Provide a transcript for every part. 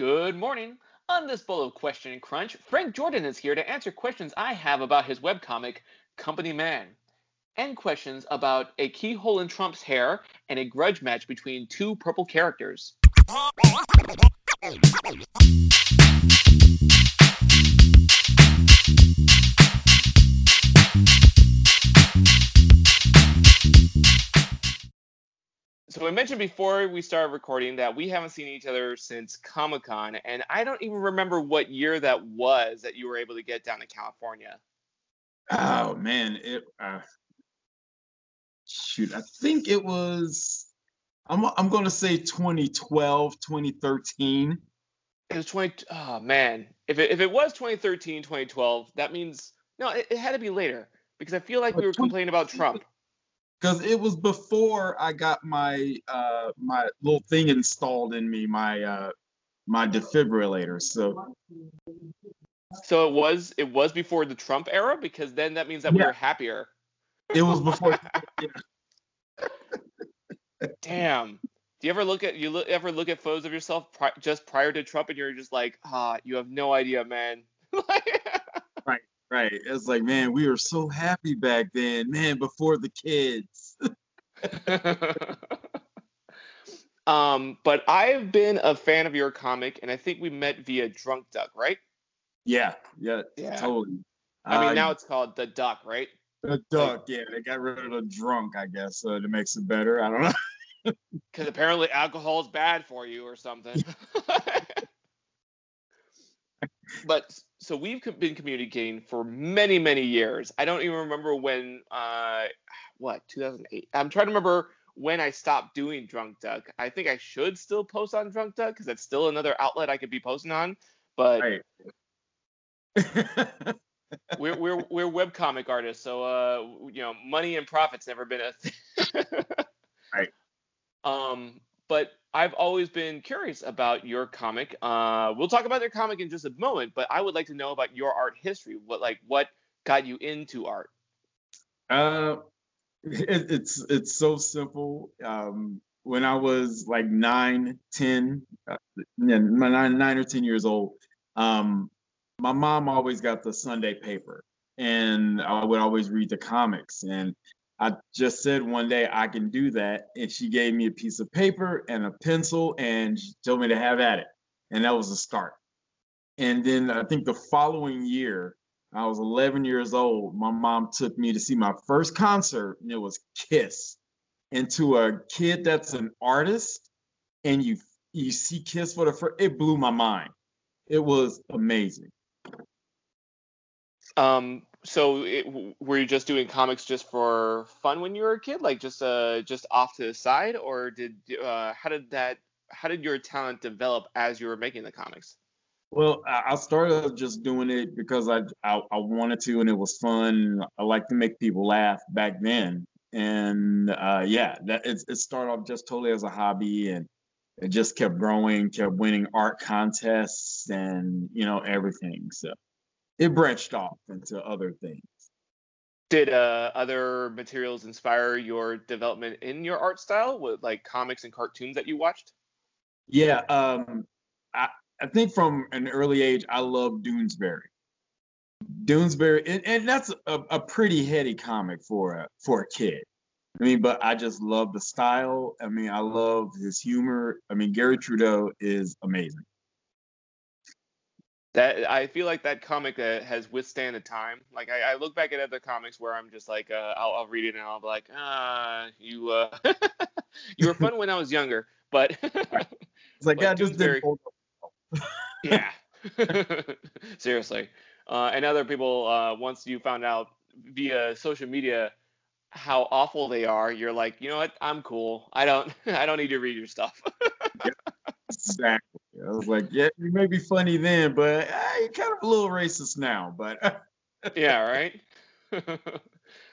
Good morning. On this bowl of Question and Crunch, Frank Jordan is here to answer questions I have about his webcomic, Company Man, and questions about a keyhole in Trump's hair and a grudge match between two purple characters. So I mentioned before we started recording that we haven't seen each other since Comic Con, and I don't even remember what year that was that you were able to get down to California. Oh man, it uh, shoot, I think it was I'm I'm going to say 2012, 2013. It was 20 oh man. If it, if it was 2013, 2012, that means no, it, it had to be later because I feel like we were complaining about Trump. Because it was before I got my uh my little thing installed in me, my uh my defibrillator. So So it was it was before the Trump era because then that means that we Yeah. were happier. it was before Damn. Do you ever look at you look, ever look at photos of yourself pri- just prior to Trump and you're just like, ah, you have no idea, man. right. It's like, man, we were so happy back then, man, before the kids. um, but I've been a fan of your comic, and I think we met via Drunk Duck, right? Yeah, yeah, Yeah. totally. I mean, Uh, now it's called the Duck, right? the duck, yeah, they got rid of the drunk, I guess, so it makes it better. I don't know. Because apparently alcohol is bad for you or something. But so we've been communicating for many, many years. I don't even remember when, uh, what, 2008? I'm trying to remember when I stopped doing Drunk Duck. I think I should still post on Drunk Duck because that's still another outlet I could be posting on. But Right. we're we're we're webcomic artists, so uh, you know, money and profits never been a thing. Right. Um, but I've always been curious about your comic. Uh, we'll talk about your comic in just a moment, but I would like to know about your art history. What like what got you into art? Uh, it, it's it's so simple. Um, when I was like nine, ten, uh, my nine, nine or ten years old, um, my mom always got the Sunday paper, and I would always read the comics. And I just said one day I can do that, and she gave me a piece of paper and a pencil, and she told me to have at it, and that was a start. And then I think the following year, I was 11 years old. My mom took me to see my first concert, and it was Kiss. And to a kid that's an artist, and you you see Kiss for the first, it blew my mind. It was amazing. Um, so it, were you just doing comics just for fun when you were a kid, like just uh just off to the side, or did uh how did that how did your talent develop as you were making the comics? Well, I started just doing it because I, I I wanted to, and it was fun. I like to make people laugh back then, and uh, yeah, that it, it started off just totally as a hobby, and it just kept growing, kept winning art contests, and you know everything. So it branched off into other things. Did uh, other materials inspire your development in your art style, with like comics and cartoons that you watched? Yeah, um, I I think from an early age I loved Doonesbury. Doonesbury, and, and that's a, a pretty heady comic for a for a kid. I mean, but I just love the style. I mean, I love his humor. I mean, Garry Trudeau is amazing. That I feel like that comic uh, has withstand the time. Like I, I look back at other comics where I'm just like, uh, I'll, I'll read it and I'll be like, ah, you, uh, you were fun when I was younger, but It's like, yeah, just hold yeah, seriously. Uh, and other people, uh, once you found out via social media how awful they are, you're like, you know what? I'm cool. I don't, I don't need to read your stuff. Exactly. I was like, yeah, you may be funny then, but uh, you're kind of a little racist now. But yeah, right.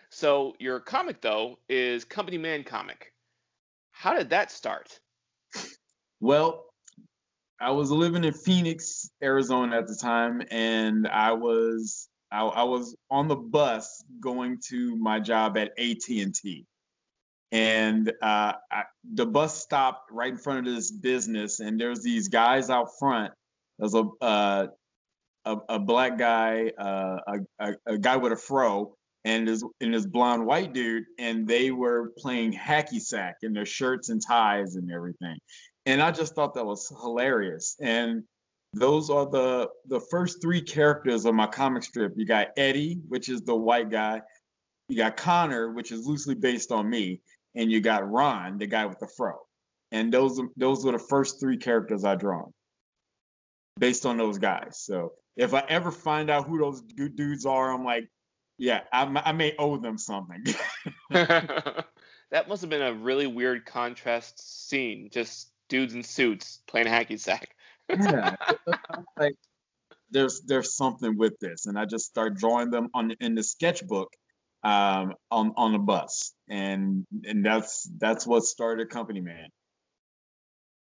so your comic though is Company Man comic. How did that start? Well, I was living in Phoenix, Arizona at the time, and I was I, I was on the bus going to my job at AT and T, and uh, I, the bus stopped right in front of this business, and there's these guys out front. There's a uh, a, a, black guy, uh, a, a, guy with a fro, and this and blonde white dude, and they were playing hacky sack in their shirts and ties and everything, and I just thought that was hilarious. And those are the the first three characters of my comic strip. You got Eddie, which is the white guy. You got Connor, which is loosely based on me, and you got Ron, the guy with the fro. And those those were the first three characters I drawn based on those guys. So if I ever find out who those dudes are, I'm like, yeah, I, I may owe them something. that must have been a really weird contrast scene. Just dudes in suits playing hacky sack. yeah, like there's there's something with this, and I just start drawing them on in the sketchbook um, on on the bus, and and that's that's what started Company Man.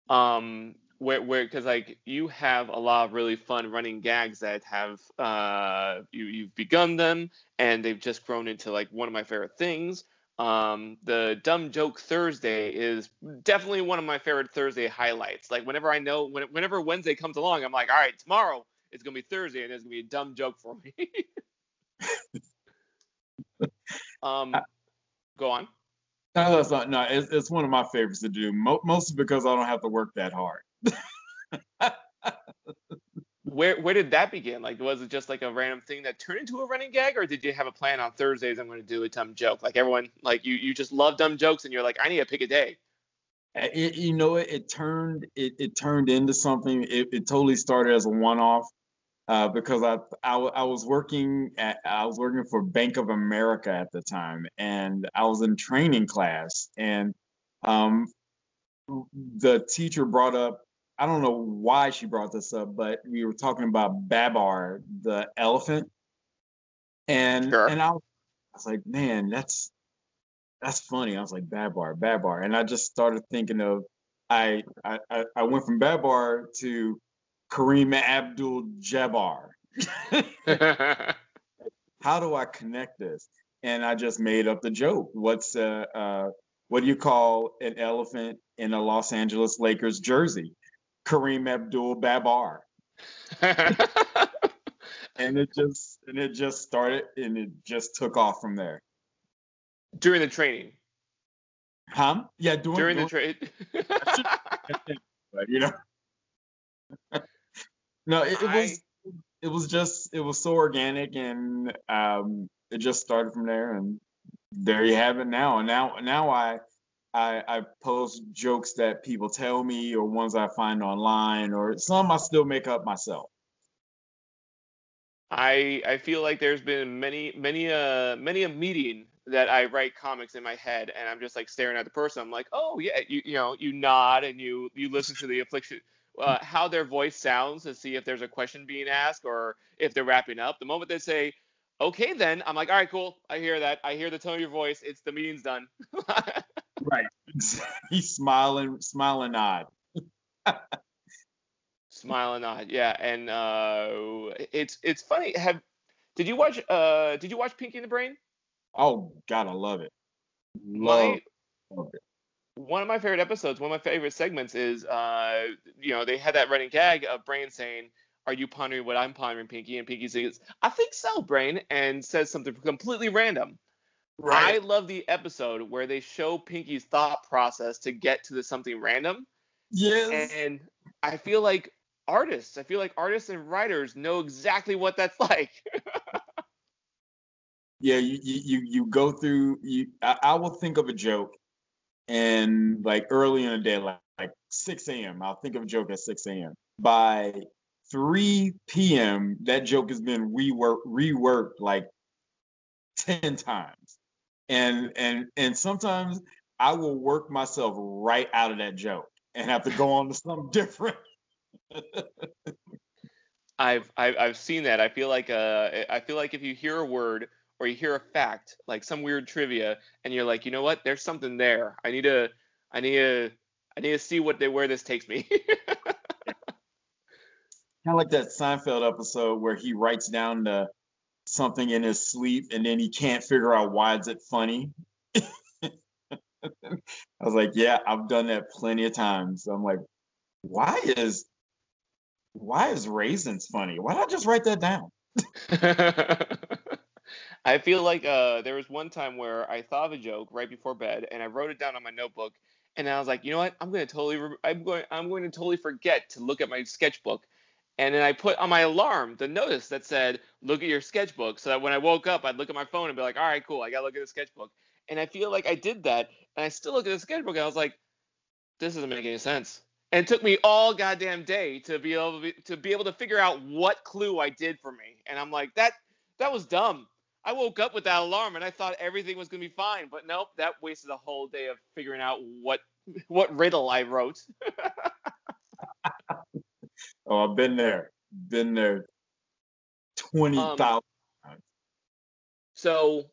Um, where where because like you have a lot of really fun running gags that have uh you you've begun them and they've just grown into like one of my favorite things. Um, the dumb joke Thursday is definitely one of my favorite Thursday highlights. Like whenever I know when, whenever Wednesday comes along, I'm like, all right, tomorrow it's gonna be Thursday and there's gonna be a dumb joke for me. Um, uh, go on. No, that's not. No, it's, it's one of my favorites to do. Mo- mostly because I don't have to work that hard. where where did that begin? Like, was it just like a random thing that turned into a running gag, or did you have a plan on Thursdays? I'm going to do a dumb joke. Like everyone, like you you just love dumb jokes, and you're like, I need to pick a day. It, you know, it, it turned it, it turned into something. It, it totally started as a one-off uh, because I, I, I was working at I was working for Bank of America at the time, and I was in training class, and um, the teacher brought up I don't know why she brought this up, but we were talking about Babar, the elephant, and sure. and I was, I was like, man, that's that's funny. I was like Babar, Babar, and I just started thinking of I I I went from Babar to Kareem Abdul Jabbar. How do I connect this? And I just made up the joke. What's uh, uh, what do you call an elephant in a Los Angeles Lakers jersey? Kareem Abdul Babar. and it just and it just started and it just took off from there. During the training. Huh? Yeah, during, during the trade. you know. No, it, it I, was it was just it was so organic and um, it just started from there and there you have it now. And now now I I, I post jokes that people tell me or ones I find online or some I still make up myself. I I feel like there's been many many a many a meeting that I write comics in my head and I'm just like staring at the person. I'm like, oh yeah, you you know you nod and you you listen to the affliction uh, how their voice sounds to see if there's a question being asked or if they're wrapping up. The moment they say, okay, then I'm like, all right, cool. I hear that. I hear the tone of your voice. It's the meeting's done. right. He's smiling, smiling nod. smiling nod. Yeah. And uh, it's, it's funny. Have, did you watch, uh, did you watch Pinky and the Brain? Oh God, I love it. Love, My, love it one of my favorite episodes, one of my favorite segments is, uh, you know, they had that running gag of Brain saying, "Are you pondering what I'm pondering, Pinky?" And Pinky says, "I think so, Brain," and says something completely random. Right. I love the episode where they show Pinky's thought process to get to the something random. Yes. And I feel like artists, I feel like artists and writers know exactly what that's like. yeah, you, you you go through. You, I, I will think of a joke and like early in the day, like, like 6 a.m., I'll think of a joke at 6 a.m. By 3 p.m., that joke has been reworked, reworked like 10 times. And and and sometimes I will work myself right out of that joke and have to go on to something different. I've, I've I've seen that. I feel like uh I feel like if you hear a word or you hear a fact, like some weird trivia, and you're like, you know what? There's something there. I need to, I need to, I need to see what they, where this takes me. kind of like that Seinfeld episode where he writes down the something in his sleep and then he can't figure out why is it funny. I was like, yeah, I've done that plenty of times. I'm like, why is why is raisins funny? Why not just write that down? I feel like uh, there was one time where I thought of a joke right before bed, and I wrote it down on my notebook, and I was like, you know what? I'm gonna totally, re- I'm going, I'm going to totally forget to look at my sketchbook, and then I put on my alarm the notice that said, look at your sketchbook, so that when I woke up, I'd look at my phone and be like, all right, cool, I gotta look at the sketchbook, and I feel like I did that, and I still look at the sketchbook, and I was like, this doesn't make any sense. And it took me all goddamn day to be able to be, to be able to figure out what clue I did for me, and I'm like, that that was dumb. I woke up with that alarm and I thought everything was gonna be fine, but nope, that wasted a whole day of figuring out what what riddle I wrote. oh, I've been there, been there, twenty thousand um, times. So,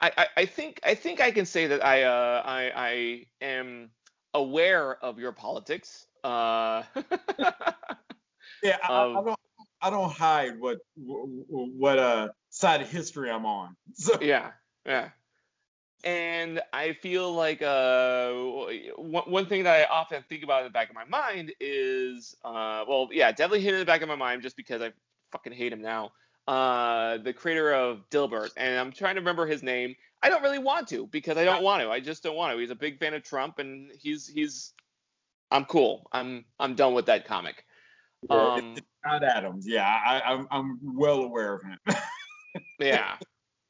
I, I, I think I think I can say that I uh, I I am aware of your politics. Uh, yeah, I, I, don't I don't hide what what uh side of history I'm on. So yeah, yeah. And I feel like uh, one, thing that I often think about in the back of my mind is, uh, well, yeah, definitely hit in the back of my mind just because I fucking hate him now. Uh, the creator of Dilbert, and I'm trying to remember his name. I don't really want to because I don't want to. I just don't want to. He's a big fan of Trump, and he's he's. I'm cool. I'm I'm done with that comic. Um, Scott Adams. Yeah, I, I'm I'm well aware of him. yeah.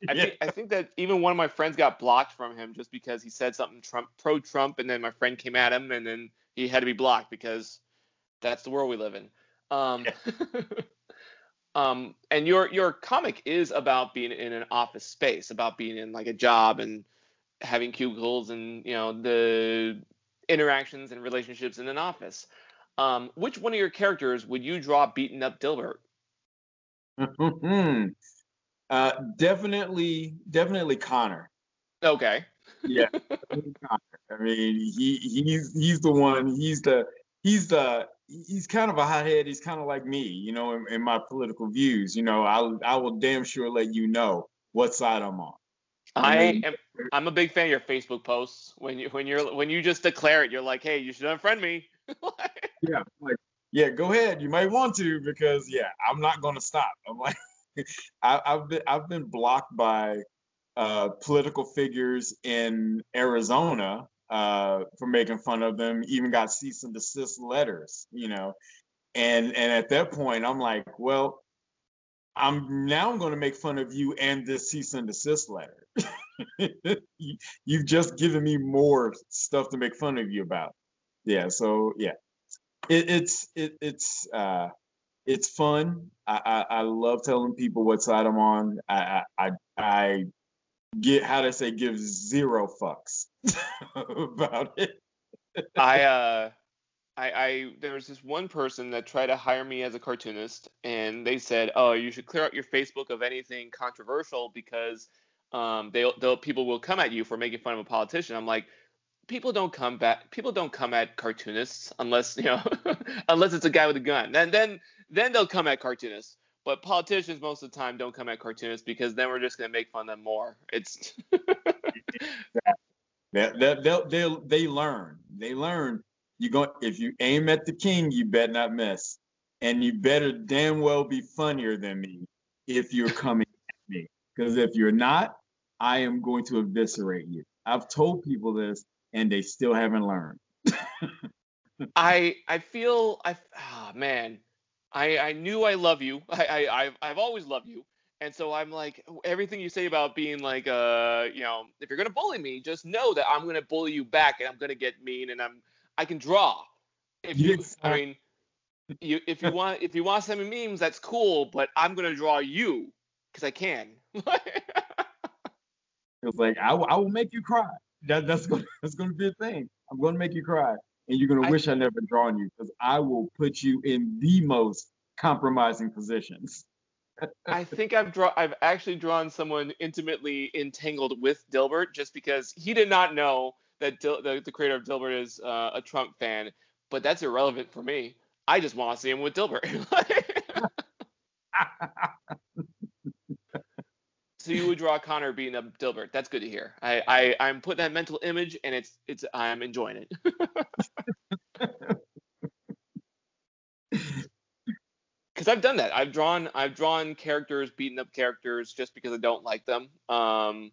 I, yeah. Think, I think that even one of my friends got blocked from him just because he said something Trump pro Trump, and then my friend came at him, and then he had to be blocked because that's the world we live in. Um, yeah. um, and your your comic is about being in an office space, about being in like a job and having cubicles, and you know the interactions and relationships in an office. Um, which one of your characters would you draw beating up Dilbert? Uh, definitely, definitely Connor. Okay. yeah, I mean, he he's he's the one. He's the he's the he's kind of a hothead. He's kind of like me, you know, in, in, my political views. You know, I I will damn sure let you know what side I'm on. I, I mean, am. I'm a big fan of your Facebook posts. When you when you're when you just declare it, you're like, hey, you should unfriend me. yeah, like yeah, go ahead. You might want to because yeah, I'm not gonna stop. I'm like. I, have been I've been blocked by uh, political figures in Arizona uh, for making fun of them. Even got cease and desist letters, you know. And and at that point, I'm like, well, I'm now I'm going to make fun of you and this cease and desist letter. You've just given me more stuff to make fun of you about. Yeah. So yeah, it, it's it, it's uh, it's fun. I, I, I love telling people what side I'm on. I, I, I get how to say give zero fucks about it. I uh I, I there was this one person that tried to hire me as a cartoonist and they said, "Oh, you should clear out your Facebook of anything controversial because um they they'll people will come at you for making fun of a politician." I'm like, people don't come back people don't come at cartoonists unless, you know, unless it's a guy with a gun. Then then then they'll come at cartoonists. But politicians most of the time don't come at cartoonists because then we're just going to make fun of them more. It's they, they, they, they learn. They learn. You go if you aim at the king, you better not miss, and you better damn well be funnier than me if you're coming at me. Because if you're not, I am going to eviscerate you. I've told people this, and they still haven't learned. I I feel I oh, man I, I knew I love you. I, I I've, I've always loved you. And so I'm like, everything you say about being like, uh, you know, if you're gonna bully me, just know that I'm gonna bully you back, and I'm gonna get mean, and I'm, I can draw. If you, yes. I mean, you, if you want, if you want to send me memes, that's cool, but I'm gonna draw you because I can. it's like I, I will make you cry. That, that's gonna, that's gonna be a thing. I'm gonna make you cry and you're gonna I, wish I never drawn you because I will put you in the most compromising positions. I think I've drawn. I've actually drawn someone intimately entangled with Dilbert just because he did not know that Dil- the, the creator of Dilbert is uh, a Trump fan, but that's irrelevant for me. I just want to see him with Dilbert. So you would draw Connor beating up Dilbert. That's good to hear. I, I I'm putting that mental image, and it's it's I'm enjoying it. Because I've done that. I've drawn I've drawn characters beating up characters just because I don't like them. Um,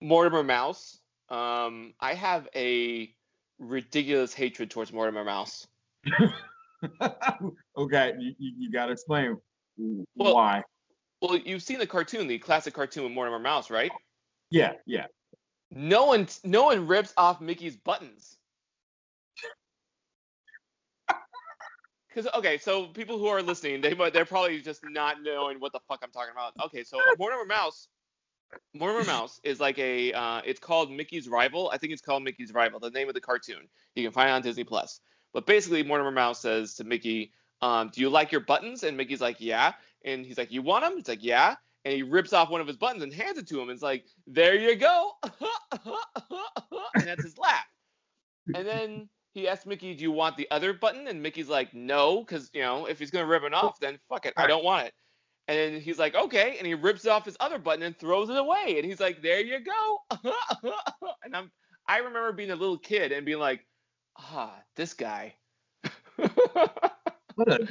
Mortimer Mouse. Um, I have a ridiculous hatred towards Mortimer Mouse. okay, you, you, you got to explain Well- why. Well, you've seen the cartoon, the classic cartoon with Mortimer Mouse, right? Yeah, yeah. No one, no one rips off Mickey's buttons. Because okay, so people who are listening, they might, they're probably just not knowing what the fuck I'm talking about. Okay, so Mortimer Mouse, Mortimer Mouse is like a, uh, it's called Mickey's Rival. I think it's called Mickey's Rival, the name of the cartoon. You can find it on Disney Plus. But basically, Mortimer Mouse says to Mickey, um, "Do you like your buttons?" And Mickey's like, "Yeah." And he's like, "You want him?" It's like, "Yeah." And he rips off one of his buttons and hands it to him. And It's like, "There you go," and that's his laugh. And then he asks Mickey, "Do you want the other button?" And Mickey's like, "No," because you know if he's gonna rip it off, then fuck it, I don't want it. And then he's like, "Okay," and he rips off his other button and throws it away. And he's like, "There you go." and I'm, I remember being a little kid and being like, "Ah, this guy." What a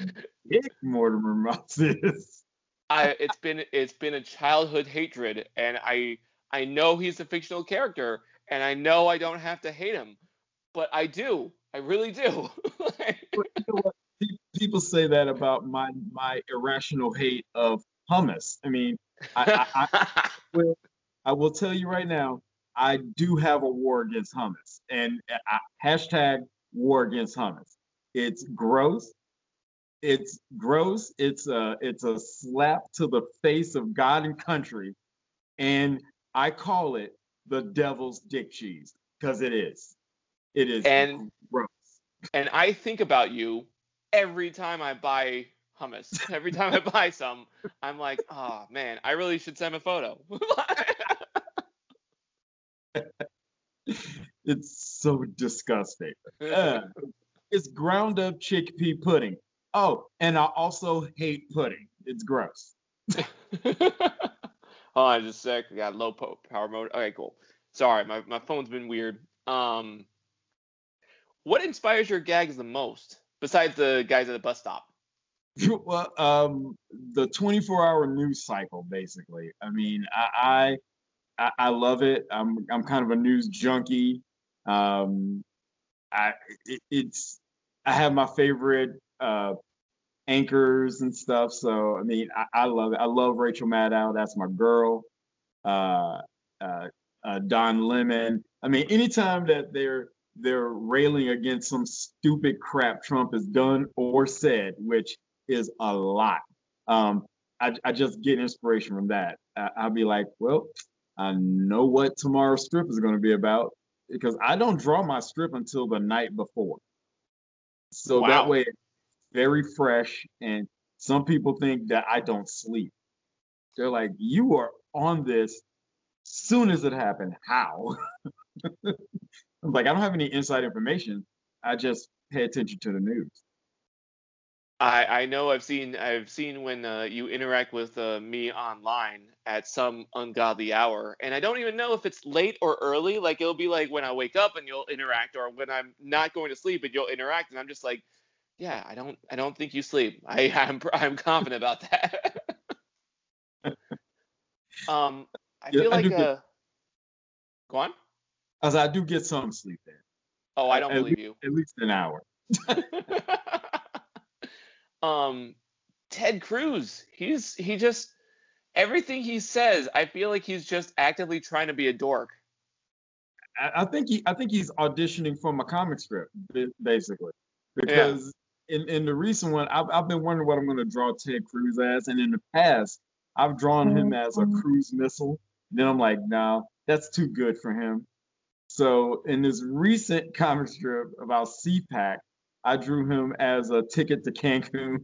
dick Mortimer Mouse is. I it's been it's been a childhood hatred, and I I know he's a fictional character, and I know I don't have to hate him, but I do. I really do. But you know what? Pe- People say that about my my irrational hate of hummus. I mean, I, I, I will I will tell you right now, I do have a war against hummus, and I, hashtag war against hummus. It's gross. It's gross. It's a it's a slap to the face of God and country, and I call it the devil's dick cheese because it is. It is And- gross. and I think about you every time I buy hummus. Every time I buy some, I'm like, oh man, I really should send a photo. It's so disgusting. Uh, it's ground up chickpea pudding. Oh, and I also hate pudding. It's gross. Hold on just a sec. I got low po- power mode. Okay, cool. Sorry, my, my phone's been weird. Um, what inspires your gags the most besides the guys at the bus stop? well, um, the 24 hour news cycle, basically. I mean, I, I, I- I love it. I'm, I'm kind of a news junkie. Um, I, it, it's, I have my favorite, uh, anchors and stuff. So, I mean, I, I love it. I love Rachel Maddow. That's my girl. Uh, uh, uh, Don Lemon. I mean, anytime that they're, they're railing against some stupid crap Trump has done or said, which is a lot. Um, I, I just get inspiration from that. I, I'll be like, well, I know what tomorrow's strip is going to be about because I don't draw my strip until the night before. So Wow. that way, very fresh. And some people think that I don't sleep. They're like, you are on this soon as it happened. How? I'm like, I don't have any inside information. I just pay attention to the news. I, I know I've seen I've seen when uh, you interact with uh, me online at some ungodly hour, and I don't even know if it's late or early. Like it'll be like when I wake up and you'll interact, or when I'm not going to sleep and you'll interact, and I'm just like, yeah, I don't I don't think you sleep. I I'm I'm confident about that. um, I Yeah, feel I like do get- uh, go on. As I do get some sleep there, Oh, I don't at believe you. at least an hour. um Ted Cruz, he's he just everything he says, I feel like he's just actively trying to be a dork. I, I think he, I think he's auditioning for my comic strip, basically, because in, in the recent one, I've, I've been wondering what I'm going to draw Ted Cruz as, and in the past, I've drawn him as a cruise missile. And Then I'm like, no, that's too good for him. So in this recent comic strip about CPAC, I drew him as a ticket to Cancun.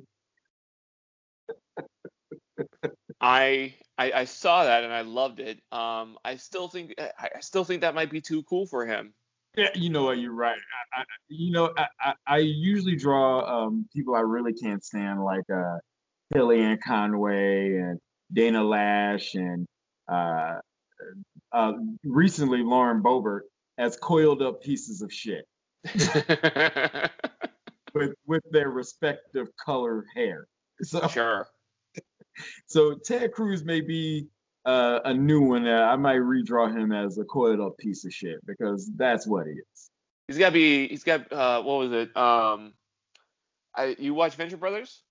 I, I I saw that and I loved it. Um I still think I, I still think that might be too cool for him. Yeah, you know what? You're right. I, I, you know, I, I, I usually draw um, people I really can't stand, like uh, Kellyanne Conway and Dana Loesch and uh, uh, recently Lauren Boebert as coiled up pieces of shit with with their respective colored hair. So, sure. so Ted Cruz may be uh, a new one. Uh, I might redraw him as a coiled up piece of shit because that's what he is. He's got to be. He's got. Uh, what was it? Um, I you watch Venture Brothers?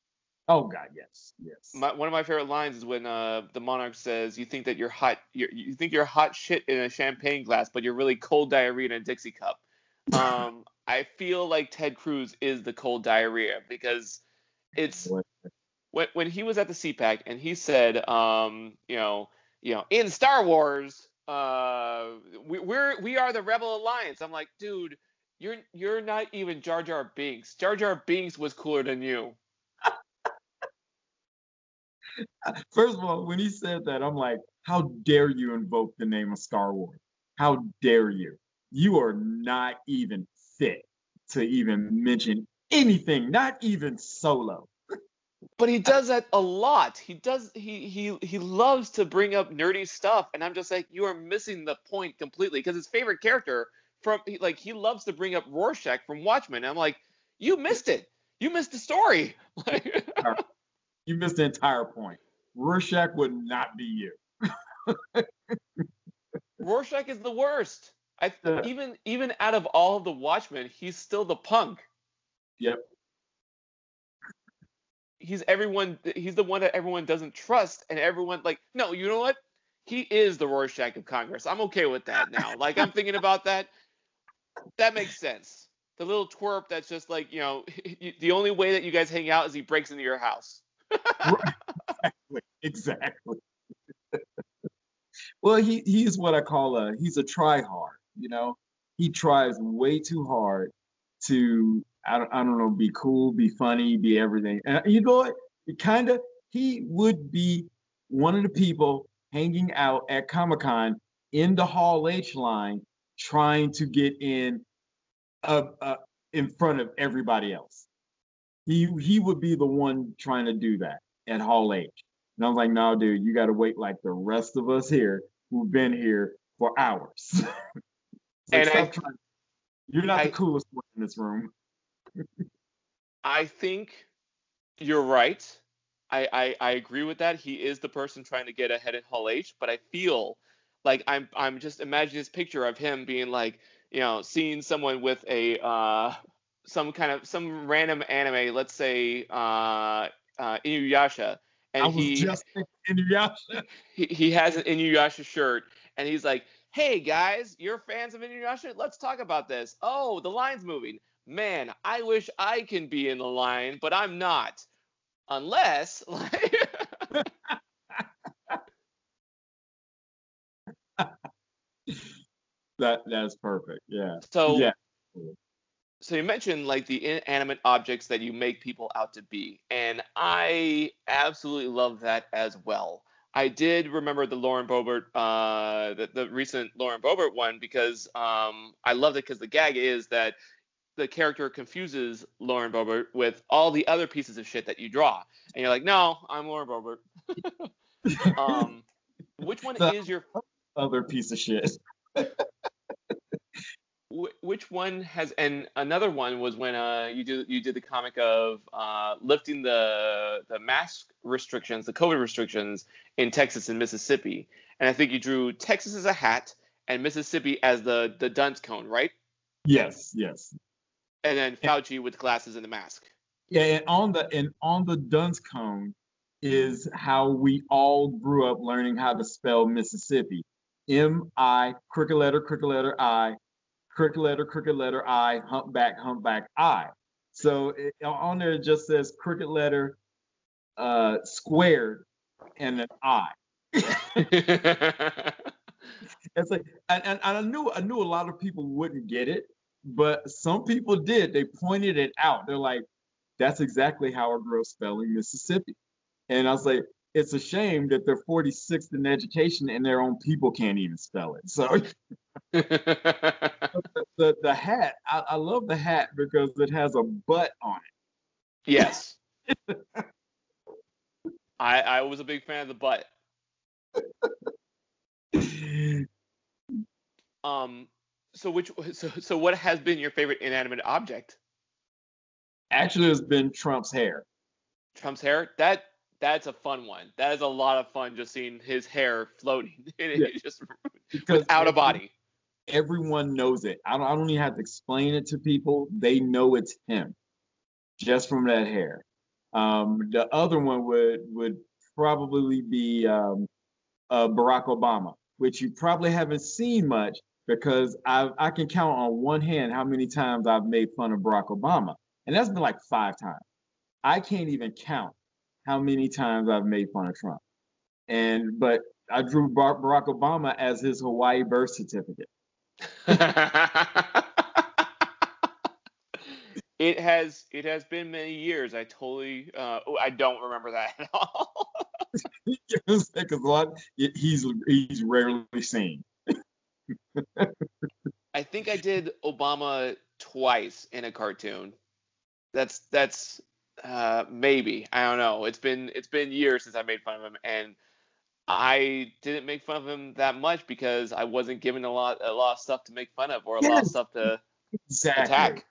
Oh God, yes, yes. My, one of my favorite lines is when uh, the monarch says, "You think that you're hot. You're, you think you're hot shit in a champagne glass, but you're really cold diarrhea in a Dixie cup." Um, I feel like Ted Cruz is the cold diarrhea because it's when when he was at the CPAC and he said, um, you know, you know, in Star Wars, uh, we, we're we are the Rebel Alliance. I'm like, dude, you're you're not even Jar Jar Binks. Jar Jar Binks was cooler than you. First of all, when he said that, I'm like, how dare you invoke the name of Star Wars? How dare you? You are not even fit to even mention anything, not even solo. But he does that a lot. He does he he he loves to bring up nerdy stuff and I'm just like you are missing the point completely because his favorite character from like he loves to bring up Rorschach from Watchmen. And I'm like you missed it. You missed the story. you missed the entire point. Rorschach would not be you. Rorschach is the worst. I even even out of all of the Watchmen, he's still the punk. Yep. He's everyone. He's the one that everyone doesn't trust, and everyone like, no, you know what? He is the Rorschach of Congress. I'm okay with that now. like I'm thinking about that. That makes sense. The little twerp that's just like, you know, the only way that you guys hang out is he breaks into your house. exactly. Exactly. well, he he's what I call a he's a try hard. You know, he tries way too hard to I don't, I don't know be cool, be funny, be everything. And you know what? Kind of he would be one of the people hanging out at Comic Con in the Hall H line, trying to get in uh, uh, in front of everybody else. He he would be the one trying to do that at Hall H. And I was like, no, dude, you got to wait like the rest of us here who've been here for hours. and I, trying, you're not I, the coolest one in this room. I think you're right. I, I, I agree with that. He is the person trying to get ahead in Hall H, but I feel like I'm I'm just imagining this picture of him being like, you know, seeing someone with a uh, some kind of some random anime, let's say uh, uh, Inuyasha, and I was he just Inuyasha. He, he has an Inuyasha shirt, and he's like, "Hey guys, you're fans of Inuyasha? Let's talk about this. Oh, the line's moving. Man, I wish I can be in the line, but I'm not, unless like." that that's perfect. Yeah. So yeah so you mentioned like the inanimate objects that you make people out to be and i absolutely love that as well i did remember the lauren Boebert, uh the, the recent lauren Boebert one because um i loved it because the gag is that the character confuses lauren boebert with all the other pieces of shit that you draw and you're like no i'm lauren boebert um which one the is your other piece of shit which one has and another one was when uh, you did you did the comic of uh, lifting the the mask restrictions, the COVID restrictions in Texas and Mississippi, and I think you drew Texas as a hat and Mississippi as the the dunce cone, right? Yes, yes. And then Fauci with glasses and the mask. Yeah, and on the and on the dunce cone is how we all grew up learning how to spell Mississippi. M I crooked letter crooked letter I crooked letter, crooked letter I, humpback, humpback I. So it, on there it just says crooked letter uh, squared and an I. it's like, and, and, I knew I knew a lot of people wouldn't get it, but some people did. They pointed it out. They're like, "That's exactly how I grew up spelling Mississippi," and I was like, "It's a shame that they're 46th in education and their own people can't even spell it." So the, the hat, I, I love the hat because it has a butt on it. Yes. I I was a big fan of the butt. Um, so which so so what has been your favorite inanimate object? Actually, it's been Trump's hair. Trump's hair. That that's a fun one. That is a lot of fun just seeing his hair floating yeah. just because without a body. Everyone knows it. I don't, I don't even have to explain it to people. They know it's him just from that hair. Um, the other one would would probably be um, uh, Barack Obama, which you probably haven't seen much because I I can count on one hand how many times I've made fun of Barack Obama, and that's been like five times. I can't even count how many times I've made fun of Trump. And but I drew Barack Obama as his Hawaii birth certificate. it has it has been many years. I totally uh, I don't remember that at all. Because he's he's rarely seen. I think I did Obama twice in a cartoon. That's that's uh, maybe I don't know. It's been it's been years since I made fun of him, and I didn't make fun of him that much because I wasn't given a lot a lot of stuff to make fun of or a yes. lot of stuff to exactly. attack.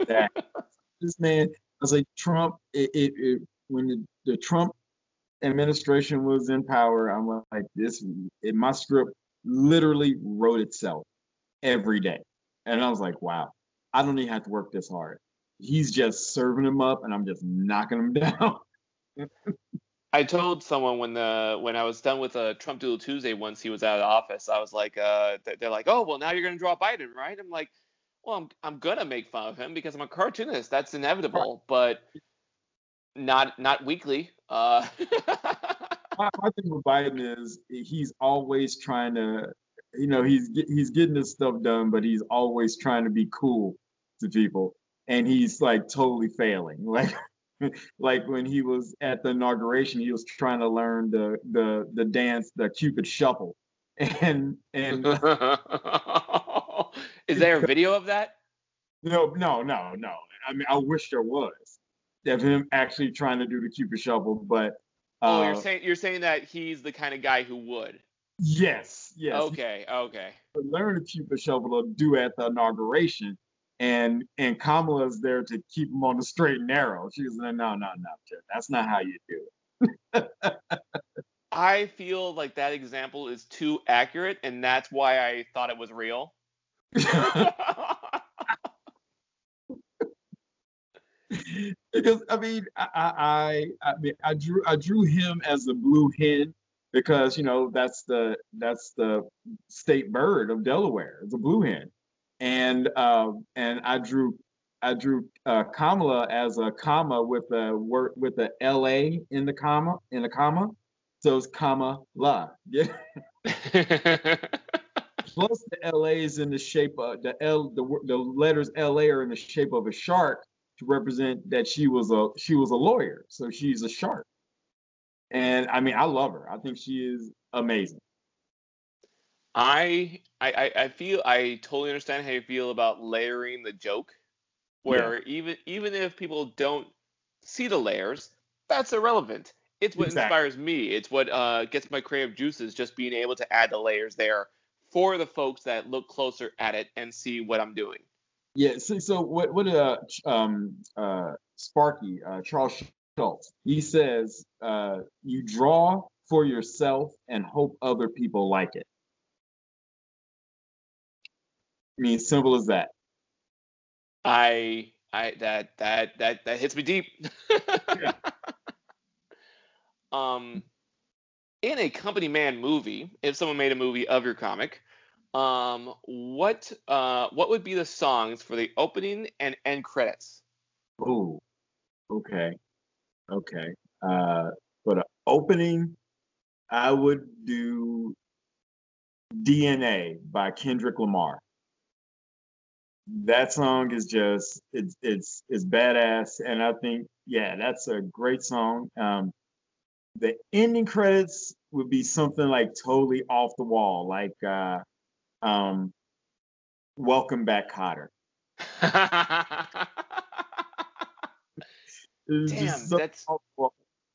exactly. This man, I was like Trump. It, it, it when the, the, Trump administration was in power, I'm like this. It, my script literally wrote itself every day, and I was like, wow, I don't even have to work this hard he's just serving them up and I'm just knocking them down. I told someone when the when I was done with a Trump Doodle Tuesday once he was out of office, I was like, uh, they're like, oh well, now you're gonna draw Biden, right? I'm like, well, I'm I'm gonna make fun of him because I'm a cartoonist. That's inevitable, but not not weekly. Uh, my, my thing with Biden is he's always trying to, you know, he's he's getting his stuff done, but he's always trying to be cool to people and he's like totally failing. Like like when he was at the inauguration, he was trying to learn the the the dance, the Cupid shuffle. And and is there a video of that? No, no, no, no. I mean, I wish there was of him actually trying to do the Cupid shuffle, but uh, oh, you're uh, saying you're saying that he's the kind of guy who would. Yes, yes. Okay, okay. Learn the Cupid shuffle to do at the inauguration, and and Kamala's there to keep him on the straight and narrow. She's like, no, no, no, Jeff, that's not how you do it. I feel like that example is too accurate, and that's why I thought it was real. because I mean, I, I I mean, I drew I drew him as a blue hen because you know that's the that's the state bird of Delaware. It's a blue hen and uh, and I drew I drew uh, Kamala as a comma with a word with a L A in the comma in the comma, so it's comma la. Yeah. Plus the L A is in the shape of the L the the letters L A are in the shape of a shark to represent that she was a she was a lawyer, so she's a shark. And I mean, I love her. I think she is amazing. I, I I feel I totally understand how you feel about layering the joke, where yeah. even even if people don't see the layers, that's irrelevant. It's what exactly. inspires me. It's what uh, gets my creative juices. Just being able to add the layers there for the folks that look closer at it and see what I'm doing. Yeah. So, so what what uh um uh Sparky uh, Charles Schulz. he says uh you draw for yourself and hope other people like it. I mean, simple as that. I I that that that that hits me deep. yeah. Um in a company man movie, if someone made a movie of your comic, um what uh what would be the songs for the opening and end credits? Oh. Okay. Okay. Uh for the opening, I would do DNA by Kendrick Lamar that song is just it's it's it's badass and i think yeah that's a great song um the ending credits would be something like totally off the wall like uh um welcome back Kotter Damn, so that's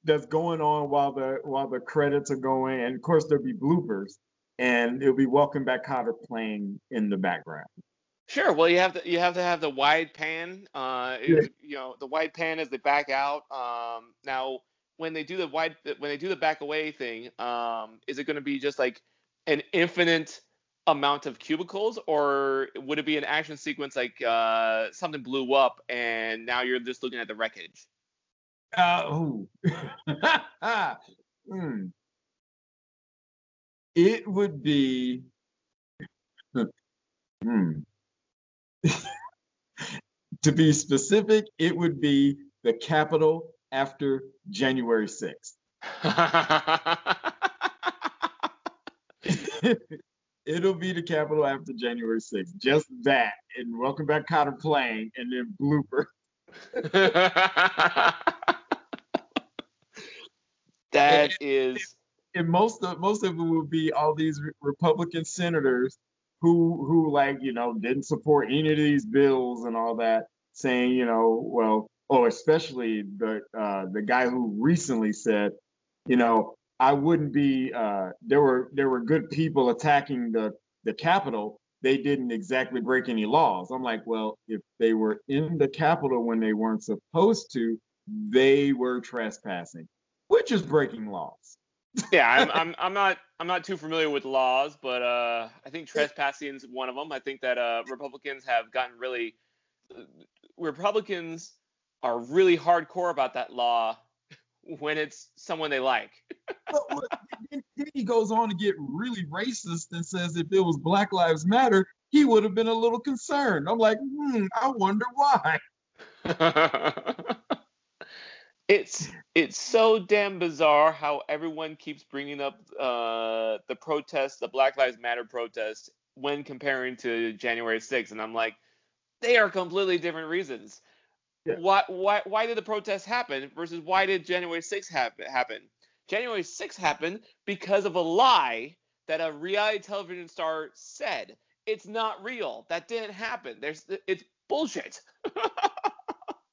that's going on while the while the credits are going and of course there'll be bloopers and it'll be Welcome Back Kotter playing in the background. Sure. Well, you have to you have to have the wide pan. Uh, you know, the wide pan as they back out. Um, now, when they do the wide when they do the back away thing, um, is it going to be just like an infinite amount of cubicles, or would it be an action sequence like uh, something blew up and now you're just looking at the wreckage? Uh. Hmm. It would be. Hmm. to be specific, it would be the Capitol after January 6th. It'll be the Capitol after January 6th. Just that. And welcome back, Cotter playing, and then blooper. that is and most of most of it will be all these re- Republican senators who who like you know didn't support any of these bills and all that, saying you know well oh especially the uh, the guy who recently said you know I wouldn't be uh, there were there were good people attacking the the Capitol they didn't exactly break any laws. I'm like well if they were in the Capitol when they weren't supposed to they were trespassing, which is breaking laws. yeah, I'm, I'm I'm not I'm not too familiar with laws, but uh, I think trespassing is one of them. I think that uh, Republicans have gotten really Republicans are really hardcore about that law when it's someone they like. Then then he goes on to get really racist and says if it was Black Lives Matter, he would have been a little concerned. I'm like, hmm, I wonder why. it's it's so damn bizarre how everyone keeps bringing up uh, the protest, the Black Lives Matter protest, when comparing to January 6th, and I'm like, they are completely different reasons. Yeah. Why why why did the protest happen versus why did January 6th happen? happen? January 6th happened because of a lie that a reality television star said. It's not real. That didn't happen. There's it's bullshit.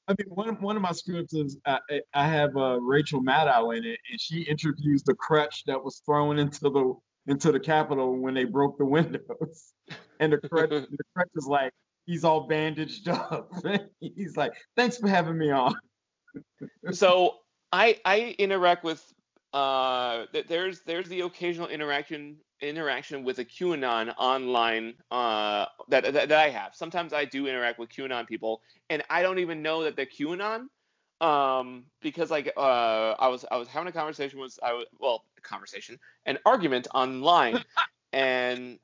I mean, one of, one of my scripts is I, I- I have uh, Rachel Maddow in it, and she interviews the crutch that was thrown into the into the Capitol when they broke the windows, and the crutch the crutch is like he's all bandaged up. he's like, "Thanks for having me on." so I I interact with uh there's there's the occasional interaction interaction with a QAnon online uh that, that that I have. Sometimes I do interact with QAnon people and I don't even know that they're QAnon um because like uh I was I was having a conversation with I was well a conversation an argument online and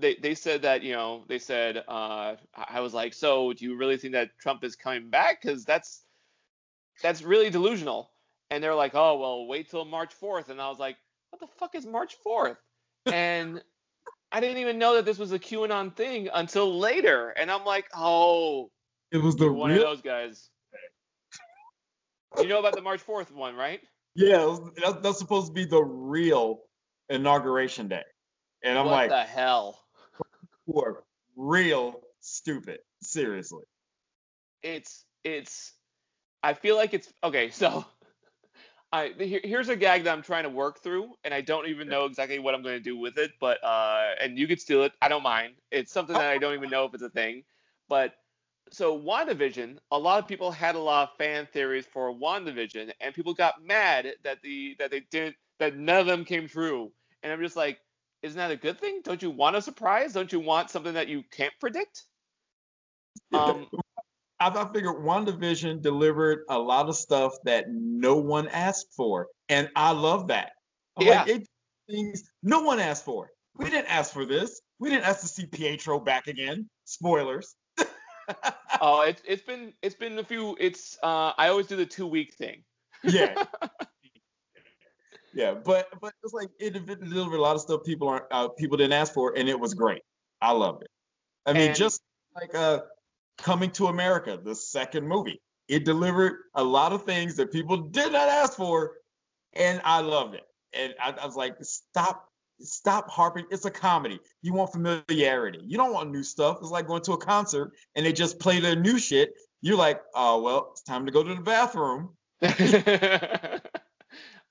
they they said that you know they said uh I was like so do you really think that Trump is coming back cuz that's that's really delusional. And they're like, oh, well, wait till March 4th. And I was like, what the fuck is March 4th? And I didn't even know that this was a QAnon thing until later. And I'm like, oh, It was the one of those guys. You know about the March 4th one, right? Yeah, that's supposed to be the real inauguration day. And I'm what like, the hell? You are real stupid. Seriously. It's, it's, I feel like it's, okay, so. I, here, here's a gag that I'm trying to work through, and I don't even know exactly what I'm going to do with it. But uh, and you could steal it. I don't mind. It's something that I don't even know if it's a thing. But so WandaVision, a lot of people had a lot of fan theories for WandaVision, and people got mad that the that they didn't that none of them came true. And I'm just like, isn't that a good thing? Don't you want a surprise? Don't you want something that you can't predict? Um, I, I figured WandaVision delivered a lot of stuff that no one asked for. And I love that. I'm like, Yeah. it things no one asked for. We didn't ask for this. We didn't ask to see Pietro back again. Spoilers. oh, it's it's been it's been a few. It's uh, I always do the two week thing. yeah. yeah, but but it's like it delivered a lot of stuff people aren't uh, people didn't ask for, and it was great. I loved it. I mean, And- just like uh, Coming to America, the second movie, it delivered a lot of things that people did not ask for, and I loved it. And I, I was like, stop. Stop harping. It's a comedy. You want familiarity. You don't want new stuff. It's like going to a concert and they just play their new shit. You're like, oh well, it's time to go to the bathroom.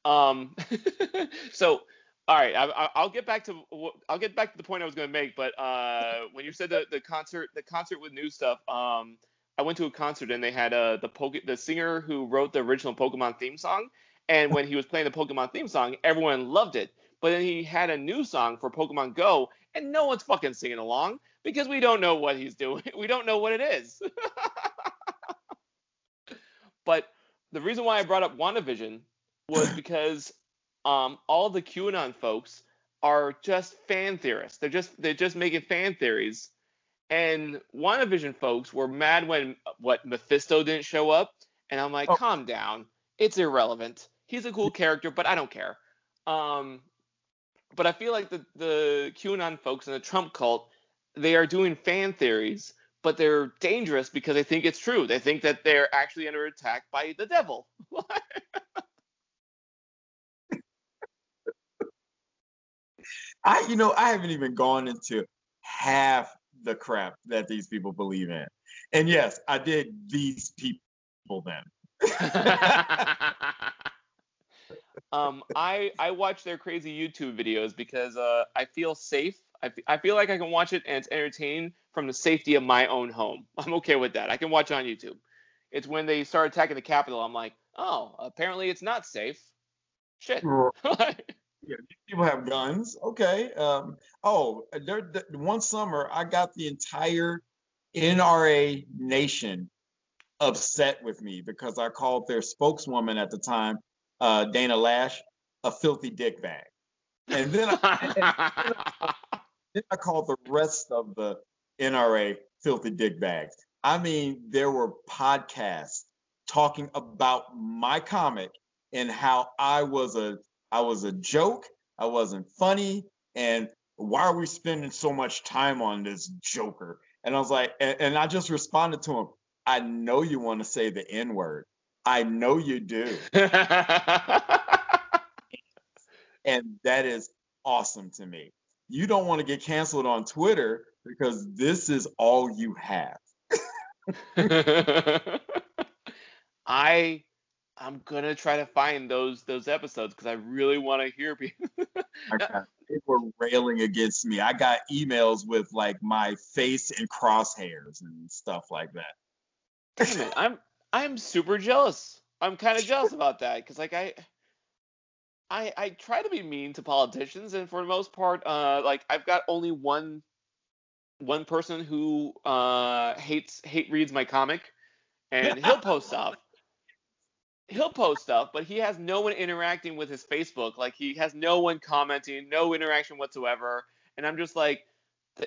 um, so all right, I, will get back to I'll get back to the point I was going to make. But uh, when you said the, the concert, the concert with new stuff, um, I went to a concert and they had uh, the Poke- the singer who wrote the original Pokemon theme song, and when he was playing the Pokemon theme song, everyone loved it. But then he had a new song for Pokemon Go, and no one's fucking singing along because we don't know what he's doing. We don't know what it is. but the reason why I brought up WandaVision was because um, all the QAnon folks are just fan theorists. They're just they're just making fan theories. And WandaVision folks were mad when what Mephisto didn't show up, and I'm like, oh. calm down. It's irrelevant. He's a cool character, but I don't care. Um, but I feel like the the QAnon folks and the Trump cult, they are doing fan theories, but they're dangerous because they think it's true. They think that they're actually under attack by the devil. I, you know, I haven't even gone into half the crap that these people believe in. And yes, I did these people then. um, I I watch their crazy YouTube videos because uh, I feel safe. I, f- I feel like I can watch it and it's entertaining from the safety of my own home. I'm okay with that. I can watch it on YouTube. It's when they start attacking the Capitol, I'm like, oh, apparently it's not safe. Shit. yeah, people have guns. Okay. Um, oh, there, one summer I got the entire NRA nation upset with me because I called their spokeswoman at the time, uh, Dana Loesch, a filthy dick bag. And then I, then I called the rest of the NRA filthy dick bags. I mean, there were podcasts talking about my comic and how I was a I was a joke, I wasn't funny, and why are we spending so much time on this Joker? And I was like, and, and I just responded to him, I know you want to say the N word. I know you do. and that is awesome to me. You don't want to get canceled on Twitter because this is all you have. I I'm gonna try to find those those episodes because I really want to hear people. they were railing against me. I got emails with like my face and crosshairs and stuff like that. Damn it, I'm I'm super jealous. I'm kind of jealous about that because like I. I, I try to be mean to politicians, and for the most part, uh, like I've got only one one person who uh, hates hate reads my comic, and he'll post stuff he'll post stuff, but he has no one interacting with his Facebook. Like he has no one commenting, no interaction whatsoever. And I'm just like,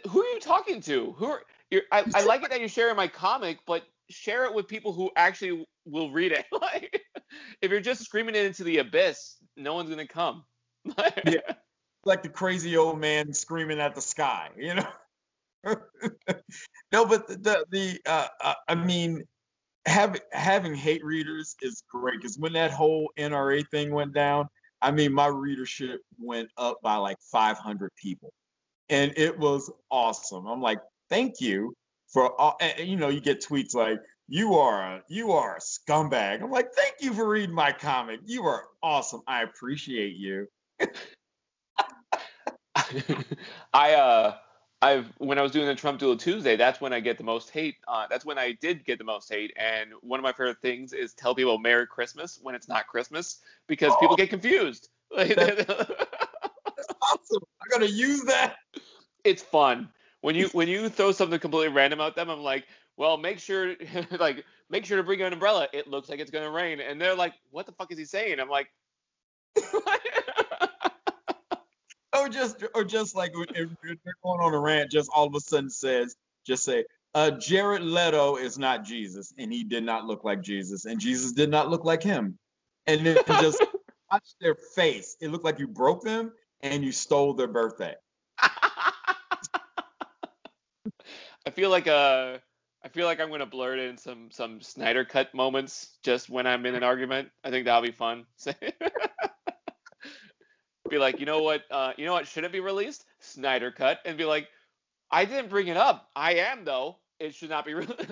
who are you talking to? Who are you? I, I like it that you're sharing my comic, but share it with people who actually will read it. like, if you're just screaming it into the abyss, no one's gonna come. yeah, like the crazy old man screaming at the sky, you know. no, but the the uh, uh, I mean, having having hate readers is great because when that whole NRA thing went down, I mean, my readership went up by like 500 people, and it was awesome. I'm like, thank you for all. And, you know, you get tweets like, "You are a you are a scumbag." I'm like, thank you for reading my comic. You are awesome. I appreciate you. I uh I've when I was doing the Trump Duel Tuesday, that's when I get the most hate. Uh, that's when I did get the most hate, and one of my favorite things is tell people Merry Christmas when it's not Christmas because oh, people get confused. That's, awesome. I'm gonna use that. It's fun when you when you throw something completely random at them. I'm like, well, make sure like make sure to bring an umbrella. It looks like it's gonna rain, and they're like, what the fuck is he saying? I'm like. or just or just like if they're going on a rant, just all of a sudden says, just say, uh, Jared Leto is not Jesus, and he did not look like Jesus, and Jesus did not look like him, and then just watch their face. It looked like you broke them and you stole their birthday. I feel like uh I feel like I'm gonna blurt in some some Snyder cut moments just when I'm in an argument. I think that'll be fun. be like, you know what, uh, you know what should it be released? Snyder cut, and be like, I didn't bring it up. I am though. It should not be released.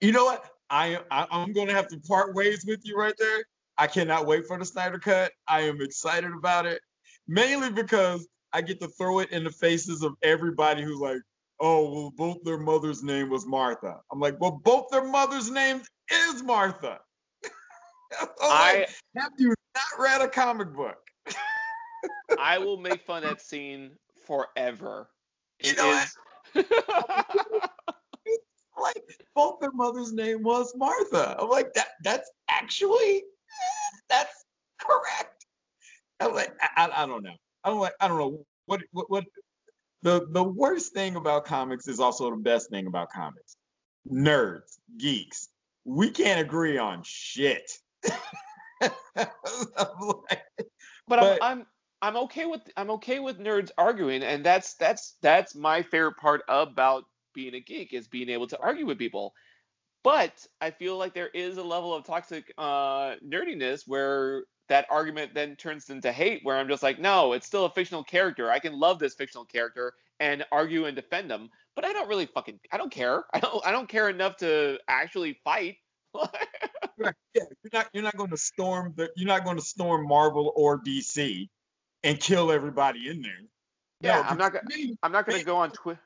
you know what? I, I I'm going to have to part ways with you right there. I cannot wait for the Snyder Cut. I am excited about it, mainly because I get to throw it in the faces of everybody who's like, oh, well, both their mother's name was Martha. I'm like, well, both their mother's name is Martha. I like, you not read a comic book? I will make fun of that scene forever. You it know is... like both their mother's name was Martha. I'm like that. That's actually that's correct. I'm like I, I don't know. I don't like I don't know what what what the the worst thing about comics is also the best thing about comics. Nerds, geeks, we can't agree on shit. Like, but, but I'm, I'm I'm okay with I'm okay with nerds arguing, and that's that's that's my favorite part about being a geek is being able to argue with people. But I feel like there is a level of toxic uh, nerdiness where that argument then turns into hate, where I'm just like, no, it's still a fictional character. I can love this fictional character and argue and defend them, but I don't really fucking I don't care. I don't I don't care enough to actually fight. yeah, you're not you're not going to storm the you're not going to storm Marvel or DC and kill everybody in there. Yeah, no, I'm not gonna I'm not gonna go on Twitter.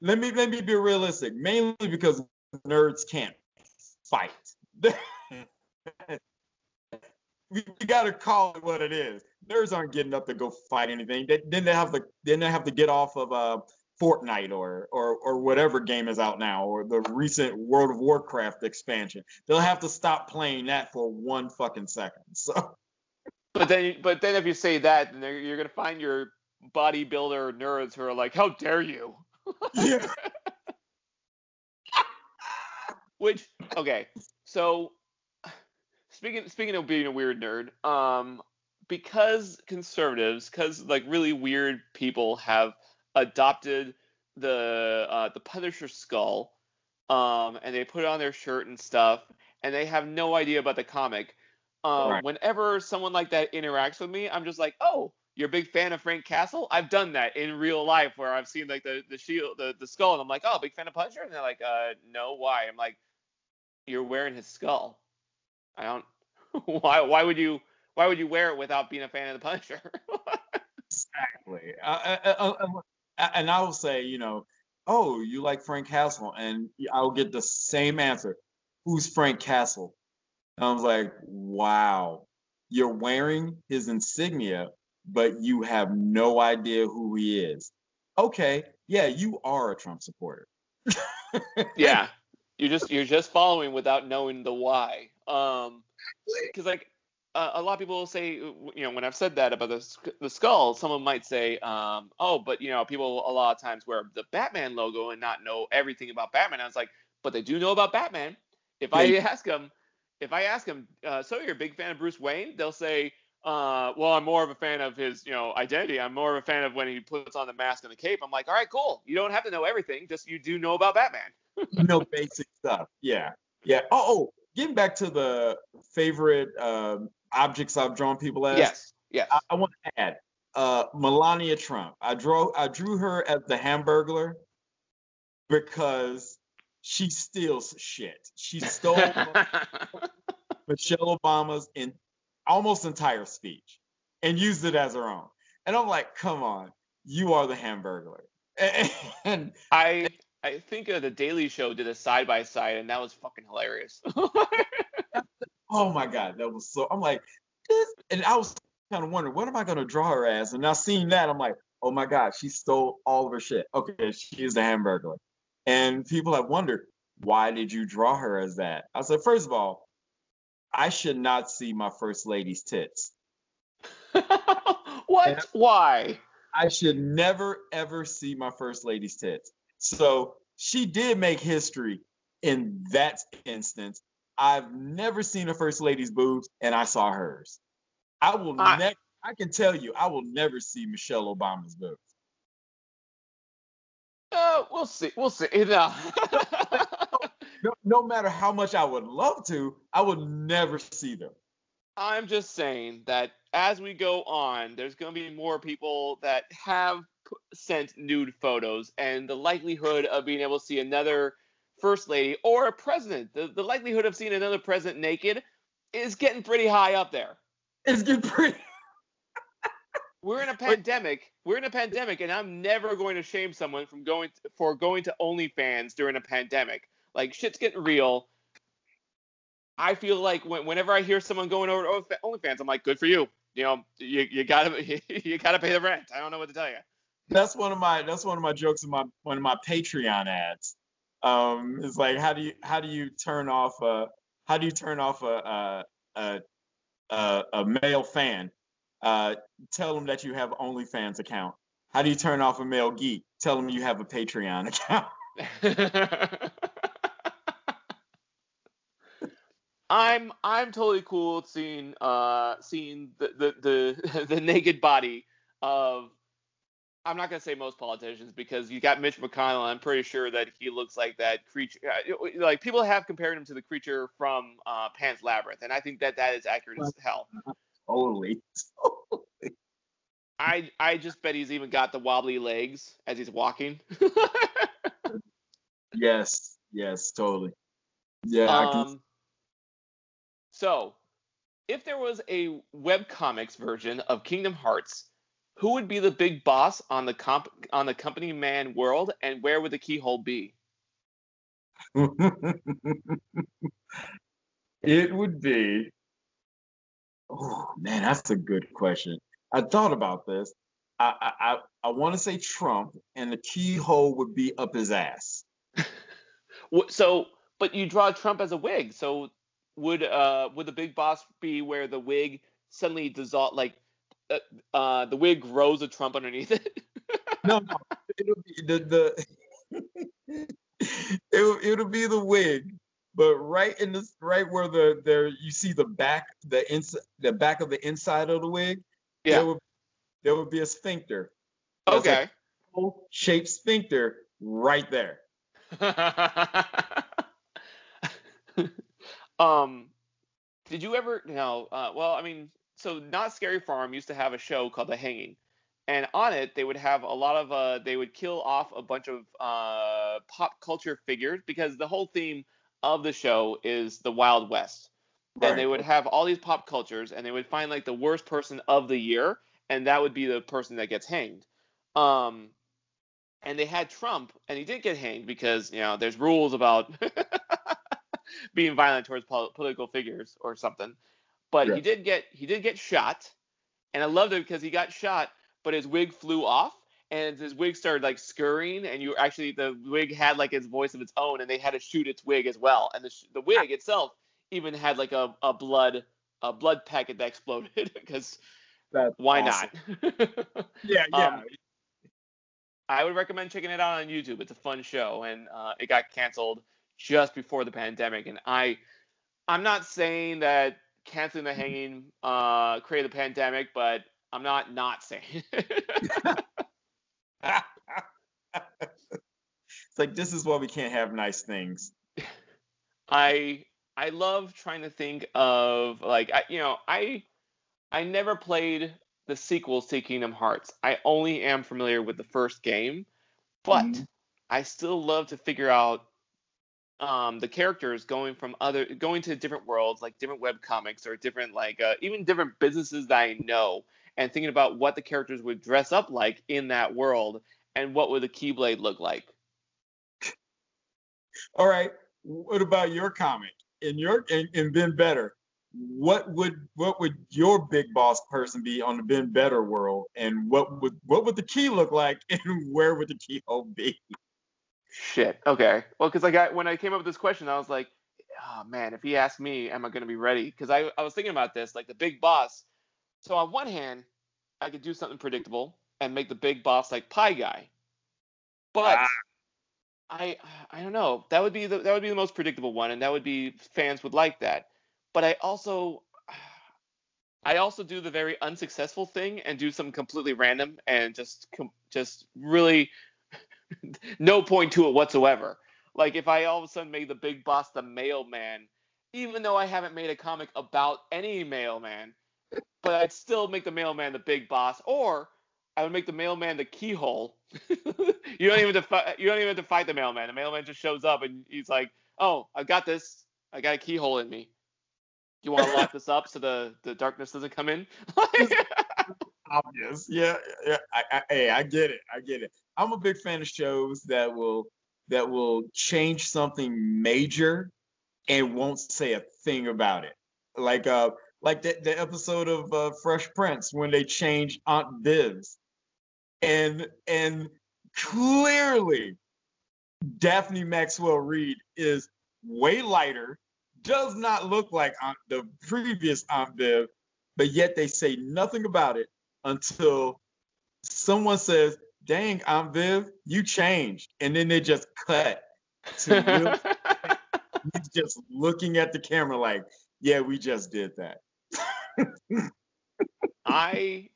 Let me let me be realistic. Mainly because nerds can't fight. we, we got to call it what it is. Nerds aren't getting up to go fight anything. They, then they have to then they have to get off of uh, Fortnite or, or or whatever game is out now, or the recent World of Warcraft expansion. They'll have to stop playing that for one fucking second. So. But then, but then if you say that, then you're gonna find your bodybuilder nerds who are like, "How dare you?" Yeah. Which okay, so speaking speaking of being a weird nerd, um, because conservatives, because like really weird people have adopted the uh, the Punisher skull, um, and they put it on their shirt and stuff, and they have no idea about the comic. Um, right. Whenever someone like that interacts with me, I'm just like, oh, you're a big fan of Frank Castle? I've done that in real life where I've seen like the the shield, the, the skull, and I'm like, oh, big fan of Punisher, and they're like, uh, no, why? I'm like, you're wearing his skull. I don't. why? Why would you? Why would you wear it without being a fan of the Punisher? exactly. Uh, uh, and I will say, you know, oh, you like Frank Castle, and I'll get the same answer. Who's Frank Castle? And I was like, wow, you're wearing his insignia, but you have no idea who he is. Okay, yeah, you are a Trump supporter. yeah, you're just you're just following without knowing the why. Um, because like uh, a lot of people will say, you know, when I've said that about the the skull, someone might say, um, oh, but you know, people a lot of times wear the Batman logo and not know everything about Batman. I was like, but they do know about Batman. If I ask them, if I ask them, uh, so you're a big fan of Bruce Wayne? They'll say, uh, well, I'm more of a fan of his, you know, identity. I'm more of a fan of when he puts on the mask and the cape. I'm like, all right, cool. You don't have to know everything. Just you do know about Batman. you know basic stuff. Yeah, yeah. Oh, oh, getting back to the favorite um, objects I've drawn people as. Yes. Yes. I, I want to add uh, Melania Trump. I drew I drew her as the Hamburglar because she steals shit. She stole Michelle Obama's in almost entire speech and used it as her own. And I'm like, come on, you are the Hamburglar. And I I think uh, the Daily Show did a side by side, and that was fucking hilarious. Oh my god, that was so. I'm like, this, and I was kind of wondering, what am I gonna draw her as? And now seeing that, I'm like, oh my god, she stole all of her shit. Okay, she is a Hamburglar. And people have wondered, why did you draw her as that? I said, first of all, I should not see my first lady's tits. what? And why? I should never ever see my first lady's tits. So she did make history in that instance. I've never seen a first lady's boobs, and I saw hers. I will never. I can tell you, I will never see Michelle Obama's boobs. Uh, we'll see. We'll see. No. no, no matter how much I would love to, I would never see them. I'm just saying that as we go on, there's going to be more people that have sent nude photos, and the likelihood of being able to see another first lady or a president, the, the likelihood of seeing another president naked is getting pretty high up there. It's getting pretty. We're in a pandemic. We're in a pandemic, and I'm never going to shame someone from going to, for going to OnlyFans during a pandemic. Like shit's getting real. I feel like when, whenever I hear someone going over to OnlyFans, I'm like, good for you. You know, you, you gotta you gotta pay the rent. I don't know what to tell you. That's one of my that's one of my jokes in my one of my Patreon ads. Um, it's like how do you how do you turn off a how do you turn off a a a, a male fan? Uh, tell them that you have OnlyFans account. How do you turn off a male geek? Tell them you have a Patreon account. I'm I'm totally cool seeing uh seeing the the the, the naked body of I'm not gonna say most politicians because you got Mitch McConnell. I'm pretty sure that he looks like that creature. Uh, like people have compared him to the creature from uh, Pan's Labyrinth, and I think that that is accurate as hell. Totally. totally. I I just bet he's even got the wobbly legs as he's walking. yes. Yes. Totally. Yeah. Um, so, if there was a webcomics version of Kingdom Hearts, who would be the big boss on the comp on the company man world, and where would the keyhole be? it would be. Oh man, that's a good question. I thought about this. I I I, I want to say Trump, and the keyhole would be up his ass. so, but you draw Trump as a wig, so would uh would the big boss be where the wig suddenly dissolve like uh, uh the wig grows a trump underneath it no no it'll be the the it, it'll be the wig but right in this right where the there you see the back the inside the back of the inside of the wig yeah there would, there would be a sphincter okay shaped sphincter right there Um, did you ever? No. Uh, well, I mean, so Knott's Scary Farm used to have a show called The Hanging, and on it they would have a lot of uh, they would kill off a bunch of uh, pop culture figures because the whole theme of the show is the Wild West. Right. And they would have all these pop cultures, and they would find like the worst person of the year, and that would be the person that gets hanged. Um, and they had Trump, and he didn't get hanged because you know there's rules about being violent towards pol- political figures or something. But yeah. he did get he did get shot, and I loved it because he got shot, but his wig flew off, and his wig started like scurrying, and you actually the wig had like its voice of its own, and they had to shoot its wig as well, and the the wig itself even had like a, a blood a blood packet that exploded because why awesome. not? yeah, yeah. Um, I would recommend checking it out on YouTube. It's a fun show, and uh, it got canceled just before the pandemic. And I, I'm not saying that canceling the hanging uh, created the pandemic, but I'm not not saying. it's like this is why we can't have nice things. I I love trying to think of like I, you know I I never played the sequels to Kingdom Hearts. I only am familiar with the first game, but mm-hmm. I still love to figure out um, the characters going from other going to different worlds like different web comics or different like uh, even different businesses that I know and thinking about what the characters would dress up like in that world and what would the Keyblade look like. All right, what about your comic? In your and, and Better, what would what would your big boss person be on the Ben Better world, and what would what would the key look like, and where would the keyhole be? Shit. Okay. Well, because like I when I came up with this question, I was like, oh man, if he asked me, am I going to be ready? Because I I was thinking about this, like the big boss. So on one hand, I could do something predictable and make the big boss like Pie Guy, but ah. I I don't know. That would be the that would be the most predictable one, and that would be fans would like that. But I also I also do the very unsuccessful thing and do something completely random and just just really no point to it whatsoever. Like if I all of a sudden made the big boss the mailman, even though I haven't made a comic about any mailman, but I'd still make the mailman the big boss, or I would make the mailman the keyhole. you don't even to you don't even have to fight the mailman. The mailman just shows up and he's like, "Oh, I got this. I got a keyhole in me." You want to lock this up so the the darkness doesn't come in? Obvious. Yeah, yeah. I, I, hey, I get it. I get it. I'm a big fan of shows that will that will change something major and won't say a thing about it. Like uh like the, the episode of uh, Fresh Prince when they changed Aunt Viv's. And and clearly Daphne Maxwell Reid is way lighter, does not look like Aunt, the previous Aunt Viv, but yet they say nothing about it until someone says, "Dang, Aunt Viv, you changed," and then they just cut to. He's just looking at the camera like, "Yeah, we just did that." I,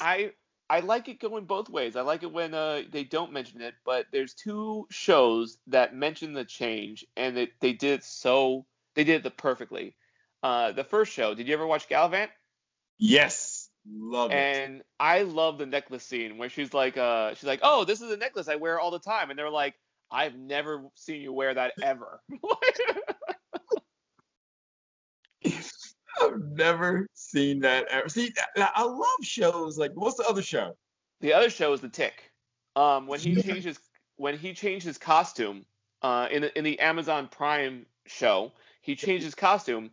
I I like it going both ways. I like it when uh, they don't mention it, but there's two shows that mention the change, and it, they did it so they did it perfectly. Uh, the first show, did you ever watch Galavant? Yes, love it. And I love the necklace scene where she's like, uh, she's like, oh, this is a necklace I wear all the time, and they're like, I've never seen you wear that ever. I've never seen that ever. See, I love shows like what's the other show? The other show is The Tick. Um, when he changes when he changed his costume uh, in the, in the Amazon Prime show, he changed his costume.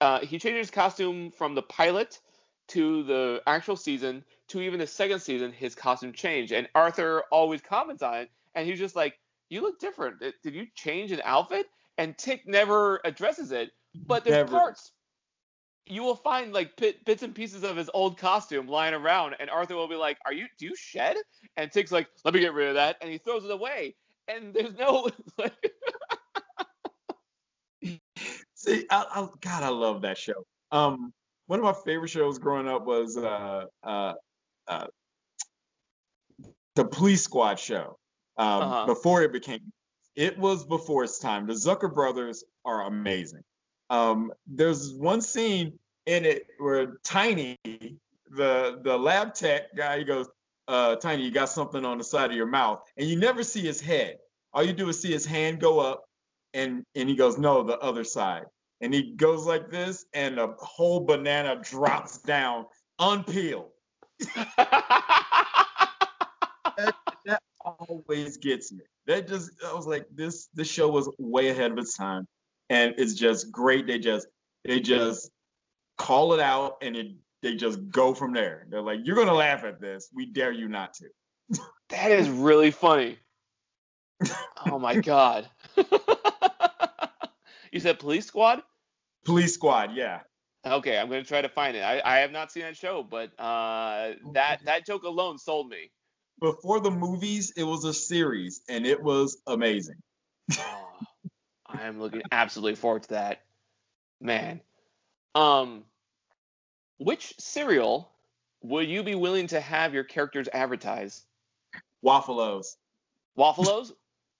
Uh, he changed his costume from the pilot to the actual season to even the second season. His costume changed, and Arthur always comments on it, and he's just like, "You look different. Did you change an outfit?" And Tick never addresses it, but there's never. parts you will find like bit, bits and pieces of his old costume lying around, and Arthur will be like, "Are you? Do you shed?" And Tick's like, "Let me get rid of that," and he throws it away. And there's no like. See, I, I, God, I love that show. Um, one of my favorite shows growing up was uh, uh, uh, the Police Squad show. Um, uh-huh. Before it became, it was before its time. The Zucker brothers are amazing. Um, there's one scene in it where Tiny, the the lab tech guy, he goes, uh, Tiny, you got something on the side of your mouth, and you never see his head. All you do is see his hand go up, and and he goes, no, the other side, and he goes like this, and the whole banana drops down unpeeled. that, that always gets me. That just I was like, this this show was way ahead of its time and it's just great. They just they just call it out and it they just go from there. They're like, "You're gonna laugh at this. We dare you not to." that is really funny. oh my god. you said Police Squad? Police Squad, yeah. Okay, I'm gonna try to find it. I, I have not seen that show, but uh, that that joke alone sold me. Before the movies, it was a series, and it was amazing. oh, I am looking absolutely forward to that. Man. Um which cereal would you be willing to have your characters advertise? Waffle-O's. Waffle-O's?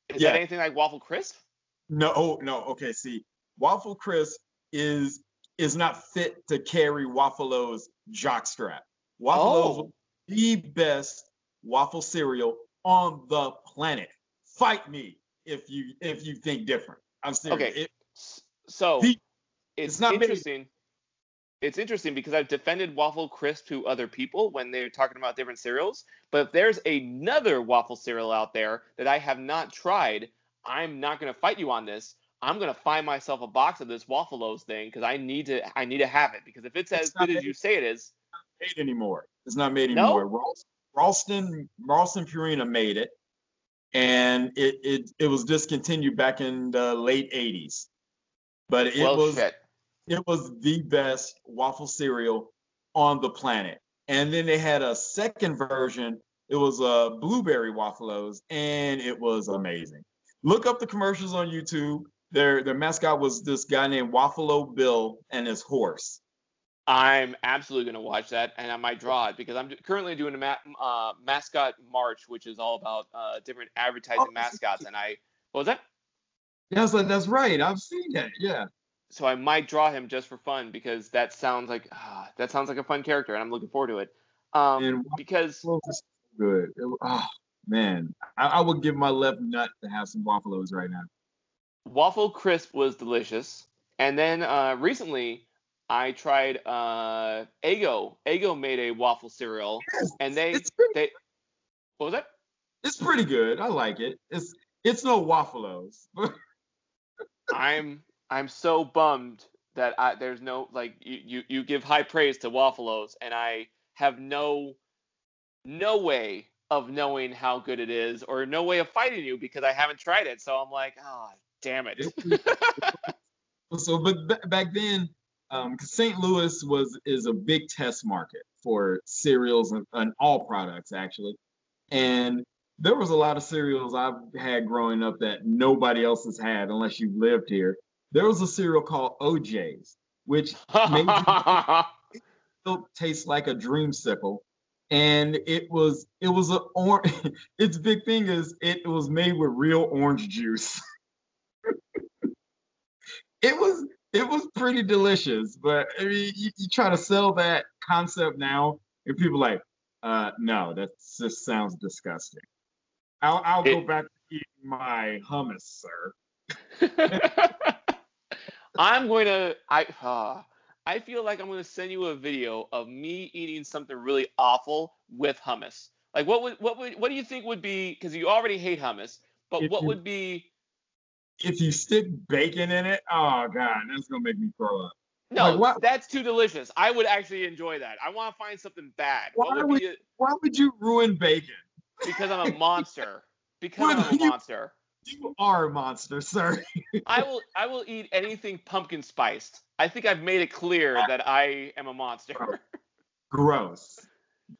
Is yeah. that anything like Waffle Crisp? No, oh, no. Okay, see. Waffle Crisp is is not fit to carry Waffle-O's jockstrap. Waffle-O's oh. the best waffle cereal on the planet. Fight me if you if you think different. I'm serious. Okay. It, so it's, it's not interesting. Many. It's interesting because I've defended Waffle Crisp to other people when they're talking about different cereals. But if there's another waffle cereal out there that I have not tried, I'm not going to fight you on this. I'm gonna find myself a box of this Waffle-O's thing because I need to. I need to have it because if it's, it's as good made, as you say it is, it's not made anymore. It's not made anymore. No? Ralston Ralston Purina made it, and it, it it was discontinued back in the late 80s. But it well, was shit. it was the best waffle cereal on the planet. And then they had a second version. It was a uh, blueberry waffles, and it was amazing. Look up the commercials on YouTube. Their their mascot was this guy named Waffalo Bill and his horse. I'm absolutely going to watch that, and I might draw it because I'm currently doing a ma- uh, mascot march, which is all about uh, different advertising oh, mascots. And I, what was that? That's that's right. I've seen that. Yeah. So I might draw him just for fun because that sounds like uh, that sounds like a fun character, and I'm looking forward to it. Um, and because good. It, oh man, I, I, would give my left nut to have some waffles right now. Waffle crisp was delicious, and then uh, recently I tried uh, Eggo. Eggo made a waffle cereal, Yes, and they it's pretty, they what was that? it's pretty good. I like it. It's it's no waffles. I'm I'm so bummed that I, there's no like you, you you give high praise to Waffle-O's, and I have no no way of knowing how good it is, or no way of fighting you because I haven't tried it. So I'm like, oh damn it. so, but b- back then, um, 'cause St. Louis was is a big test market for cereals and, and all products actually, and there was a lot of cereals I've had growing up that nobody else has had unless you lived here. There was a cereal called OJ's, which made still tastes like a dream dreamsicle. And it was it was a or its big thing is it was made with real orange juice. It was it was pretty delicious, but I mean you, you try to sell that concept now, and people like, uh no, that just sounds disgusting. I'll I'll go back to eating my hummus, sir. I'm going to I uh, I feel like I'm going to send you a video of me eating something really awful with hummus. Like what would what would what do you think would be because you already hate hummus, but If what you- would be If you stick bacon in it, oh god, that's gonna make me throw up. No, Like, that's too delicious. I would actually enjoy that. I want to find something bad. Why would would- it? Why would you ruin bacon? Because I'm a monster. Because I'm a you- monster. You are a monster, sir. I will I will eat anything pumpkin spiced. I think I've made it clear that I am a monster. Gross.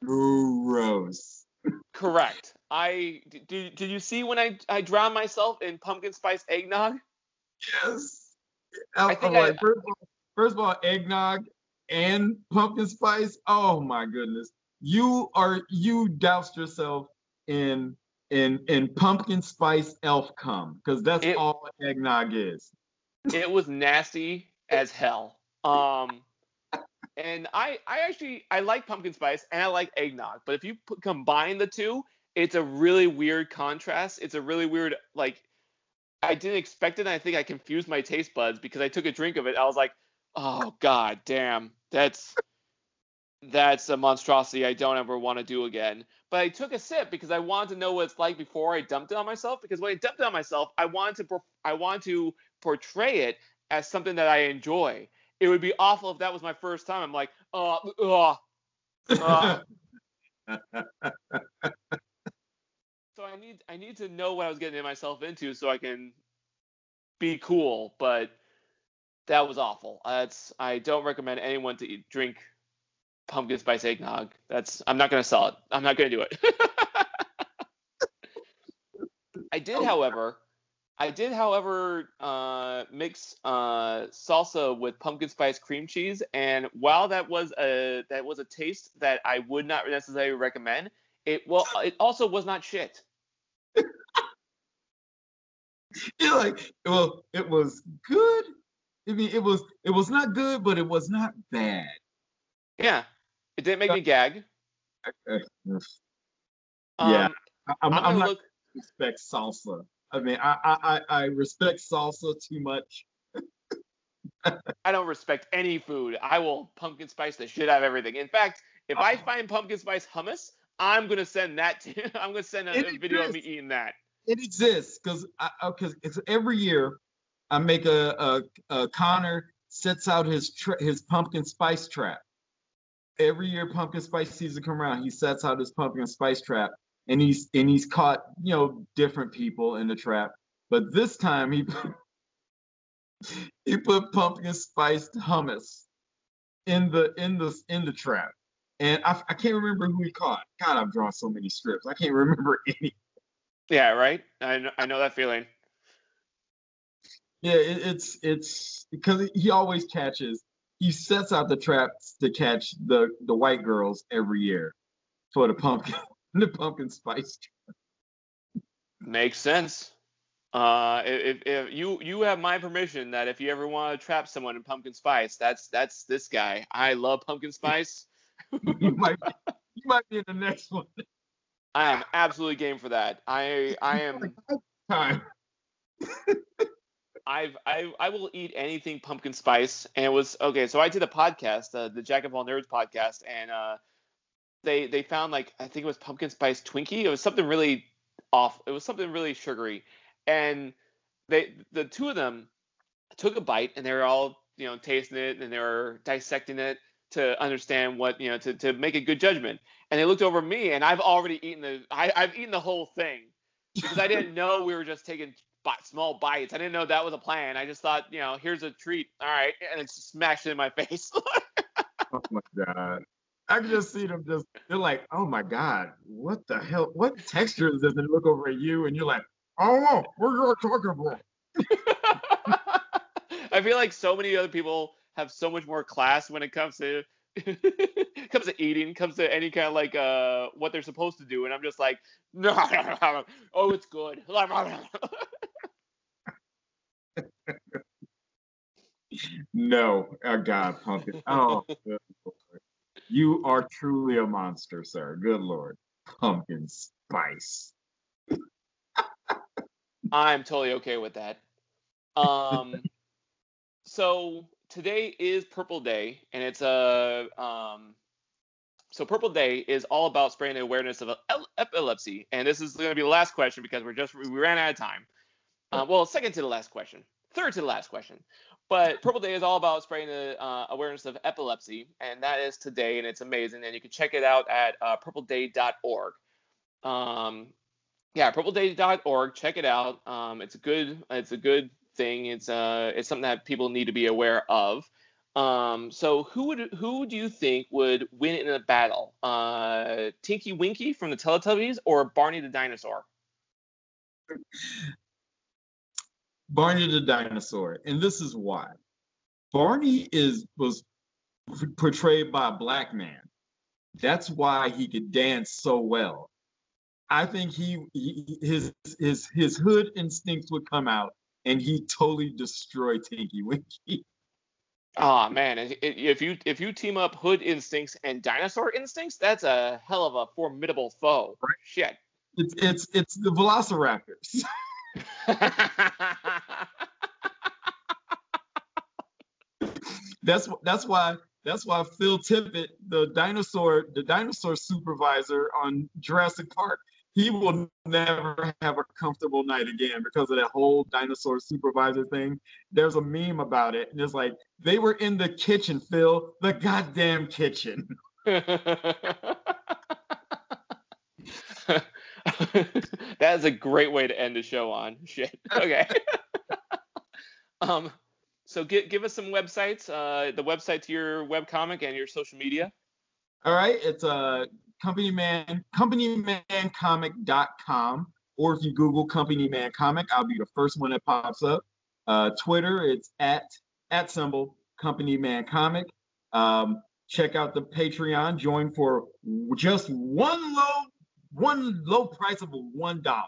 Gross. Correct. I did, did you see when I I drowned myself in pumpkin spice eggnog? Yes. I think like, I- first, of all, first of all, eggnog and pumpkin spice. Oh my goodness. You are you doused yourself in in in pumpkin spice elf cum because that's It- all eggnog is. It was nasty as hell. Um and I I actually I like pumpkin spice and I like eggnog, but if you put, combine the two, it's a really weird contrast. It's a really weird like I didn't expect it and I think I confused my taste buds because I took a drink of it. I was like, "Oh god damn. That's that's a monstrosity I don't ever want to do again." But I took a sip because I wanted to know what it's like before I dumped it on myself because when I dumped it on myself, I wanted to I wanted to portray it as something that I enjoy. It would be awful if that was my first time. I'm like, uh, uh. Uh. So I need I need to know what I was getting myself into so I can be cool. But that was awful. That's I don't recommend anyone to eat, drink pumpkin spice eggnog. That's I'm not gonna sell it. I'm not gonna do it. I did, however, I did, however, uh, mix uh, salsa with pumpkin spice cream cheese, and while that was a that was a taste that I would not necessarily recommend, it well, it also was not shit. You're like, well, it was good. I mean, it was it was not good, but it was not bad. Yeah, it didn't make me gag. Um, Yeah, I- I'm, I'm I'm not look. respect salsa. I mean, I, I I I respect salsa too much. I don't respect any food. I will pumpkin spice the shit out of everything. In fact, if I Uh-huh. find pumpkin spice hummus, I'm gonna send that to. You. I'm gonna send a, a video of me eating that. It exists because because oh, it's every year I make a, a, a Connor sets out his tra- his pumpkin spice trap. Every year pumpkin spice season come around, he sets out his pumpkin spice trap, and he's and he's caught you know different people in the trap. But this time he he put pumpkin spiced hummus in the in the in the trap, and I, I can't remember who he caught. God, I've drawn so many strips, I can't remember any. Yeah, right. I know, I know that feeling. Yeah, it, it's it's because he always catches. He sets out the traps to catch the the white girls every year for the pumpkin the pumpkin spice. Makes sense. Uh, if, if you you have my permission that if you ever want to trap someone in pumpkin spice, that's that's this guy. I love pumpkin spice. You might be, you might be in the next one. I am absolutely game for that. I I am Time. I've I I will eat anything pumpkin spice, and it was okay. So I did a podcast, uh, the Jack of All Nerds podcast, and uh, they they found like I think it was pumpkin spice Twinkie. It was something really off. It was something really sugary, and they the two of them took a bite, and they were all you know tasting it, and they were dissecting it to understand what you know to to make a good judgment. And they looked over me, and I've already eaten the I, I've eaten the whole thing because I didn't know we were just taking small bites. I didn't know that was a plan. I just thought, you know, here's a treat. All right, and it smashed it in my face. oh my god. I can just see them just they're like, oh my god, what the hell? What texture is this? And they look over at you and you're like, oh, what are you talking about? I feel like so many other people have so much more class when it comes to comes to eating, comes to any kind of like uh what they're supposed to do, and I'm just like, no, oh, it's good. no, oh God, pumpkin. Oh, you are truly a monster, sir. Good lord, pumpkin spice. I'm totally okay with that. Um, so today is Purple Day, and it's a um, so Purple Day is all about spreading the awareness of epilepsy, and this is going to be the last question because we're just we ran out of time. Uh, well, second to the last question, third to the last question. But Purple Day is all about spreading the uh, awareness of epilepsy, and that is today, and it's amazing. And you can check it out at uh, purpleday.org. Um, yeah, purpleday.org. Check it out. Um, it's a good, it's a good thing. It's uh, it's something that people need to be aware of. Um, so who would who do you think would win in a battle? Uh, Tinky Winky from the Teletubbies or Barney the dinosaur? Barney the dinosaur, and this is why. Barney is was portrayed by a black man. That's why he could dance so well. I think he, he his his his hood instincts would come out, and he totally destroyed Tinky Winky. Oh man, if you if you team up Hood instincts and dinosaur instincts, that's a hell of a formidable foe. Right. Shit. It's it's it's the Velociraptors. that's that's why that's why Phil Tippett, the dinosaur the dinosaur supervisor on Jurassic Park, he will never have a comfortable night again because of that whole dinosaur supervisor thing. There's a meme about it, and it's like they were in the kitchen, Phil, the goddamn kitchen. that is a great way to end the show on. Shit. Okay. um, so give give us some websites, uh, the website to your webcomic and your social media. All right, it's uh companyman companymancomic.com or if you Google Company Man Comic, I'll be the first one that pops up. Uh, Twitter, it's at at symbol Company Man Comic. Um, check out the Patreon. Join for just one low one low price of one dollar.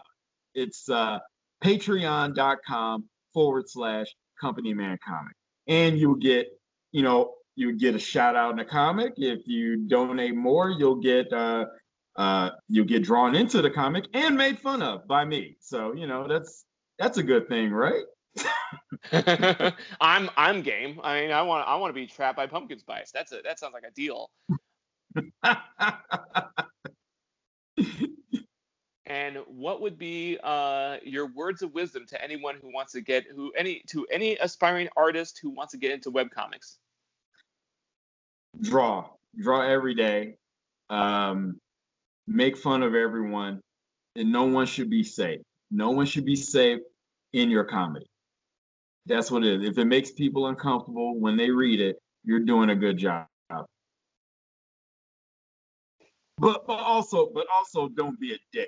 It's uh, patreon.com forward slash company man comic. And you'll get, you know, you get a shout out in the comic. If you donate more, you'll get uh, uh, you'll get drawn into the comic and made fun of by me. So, you know, that's that's a good thing, right? I'm I'm game. I mean, I want I want to be trapped by pumpkin spice. That's a that sounds like a deal. and what would be uh, your words of wisdom to anyone who wants to get who any to any aspiring artist who wants to get into web comics? Draw, draw every day. Um, make fun of everyone, and no one should be safe. No one should be safe in your comedy. That's what it is. If it makes people uncomfortable when they read it, you're doing a good job. But but also but also don't be a dickhead.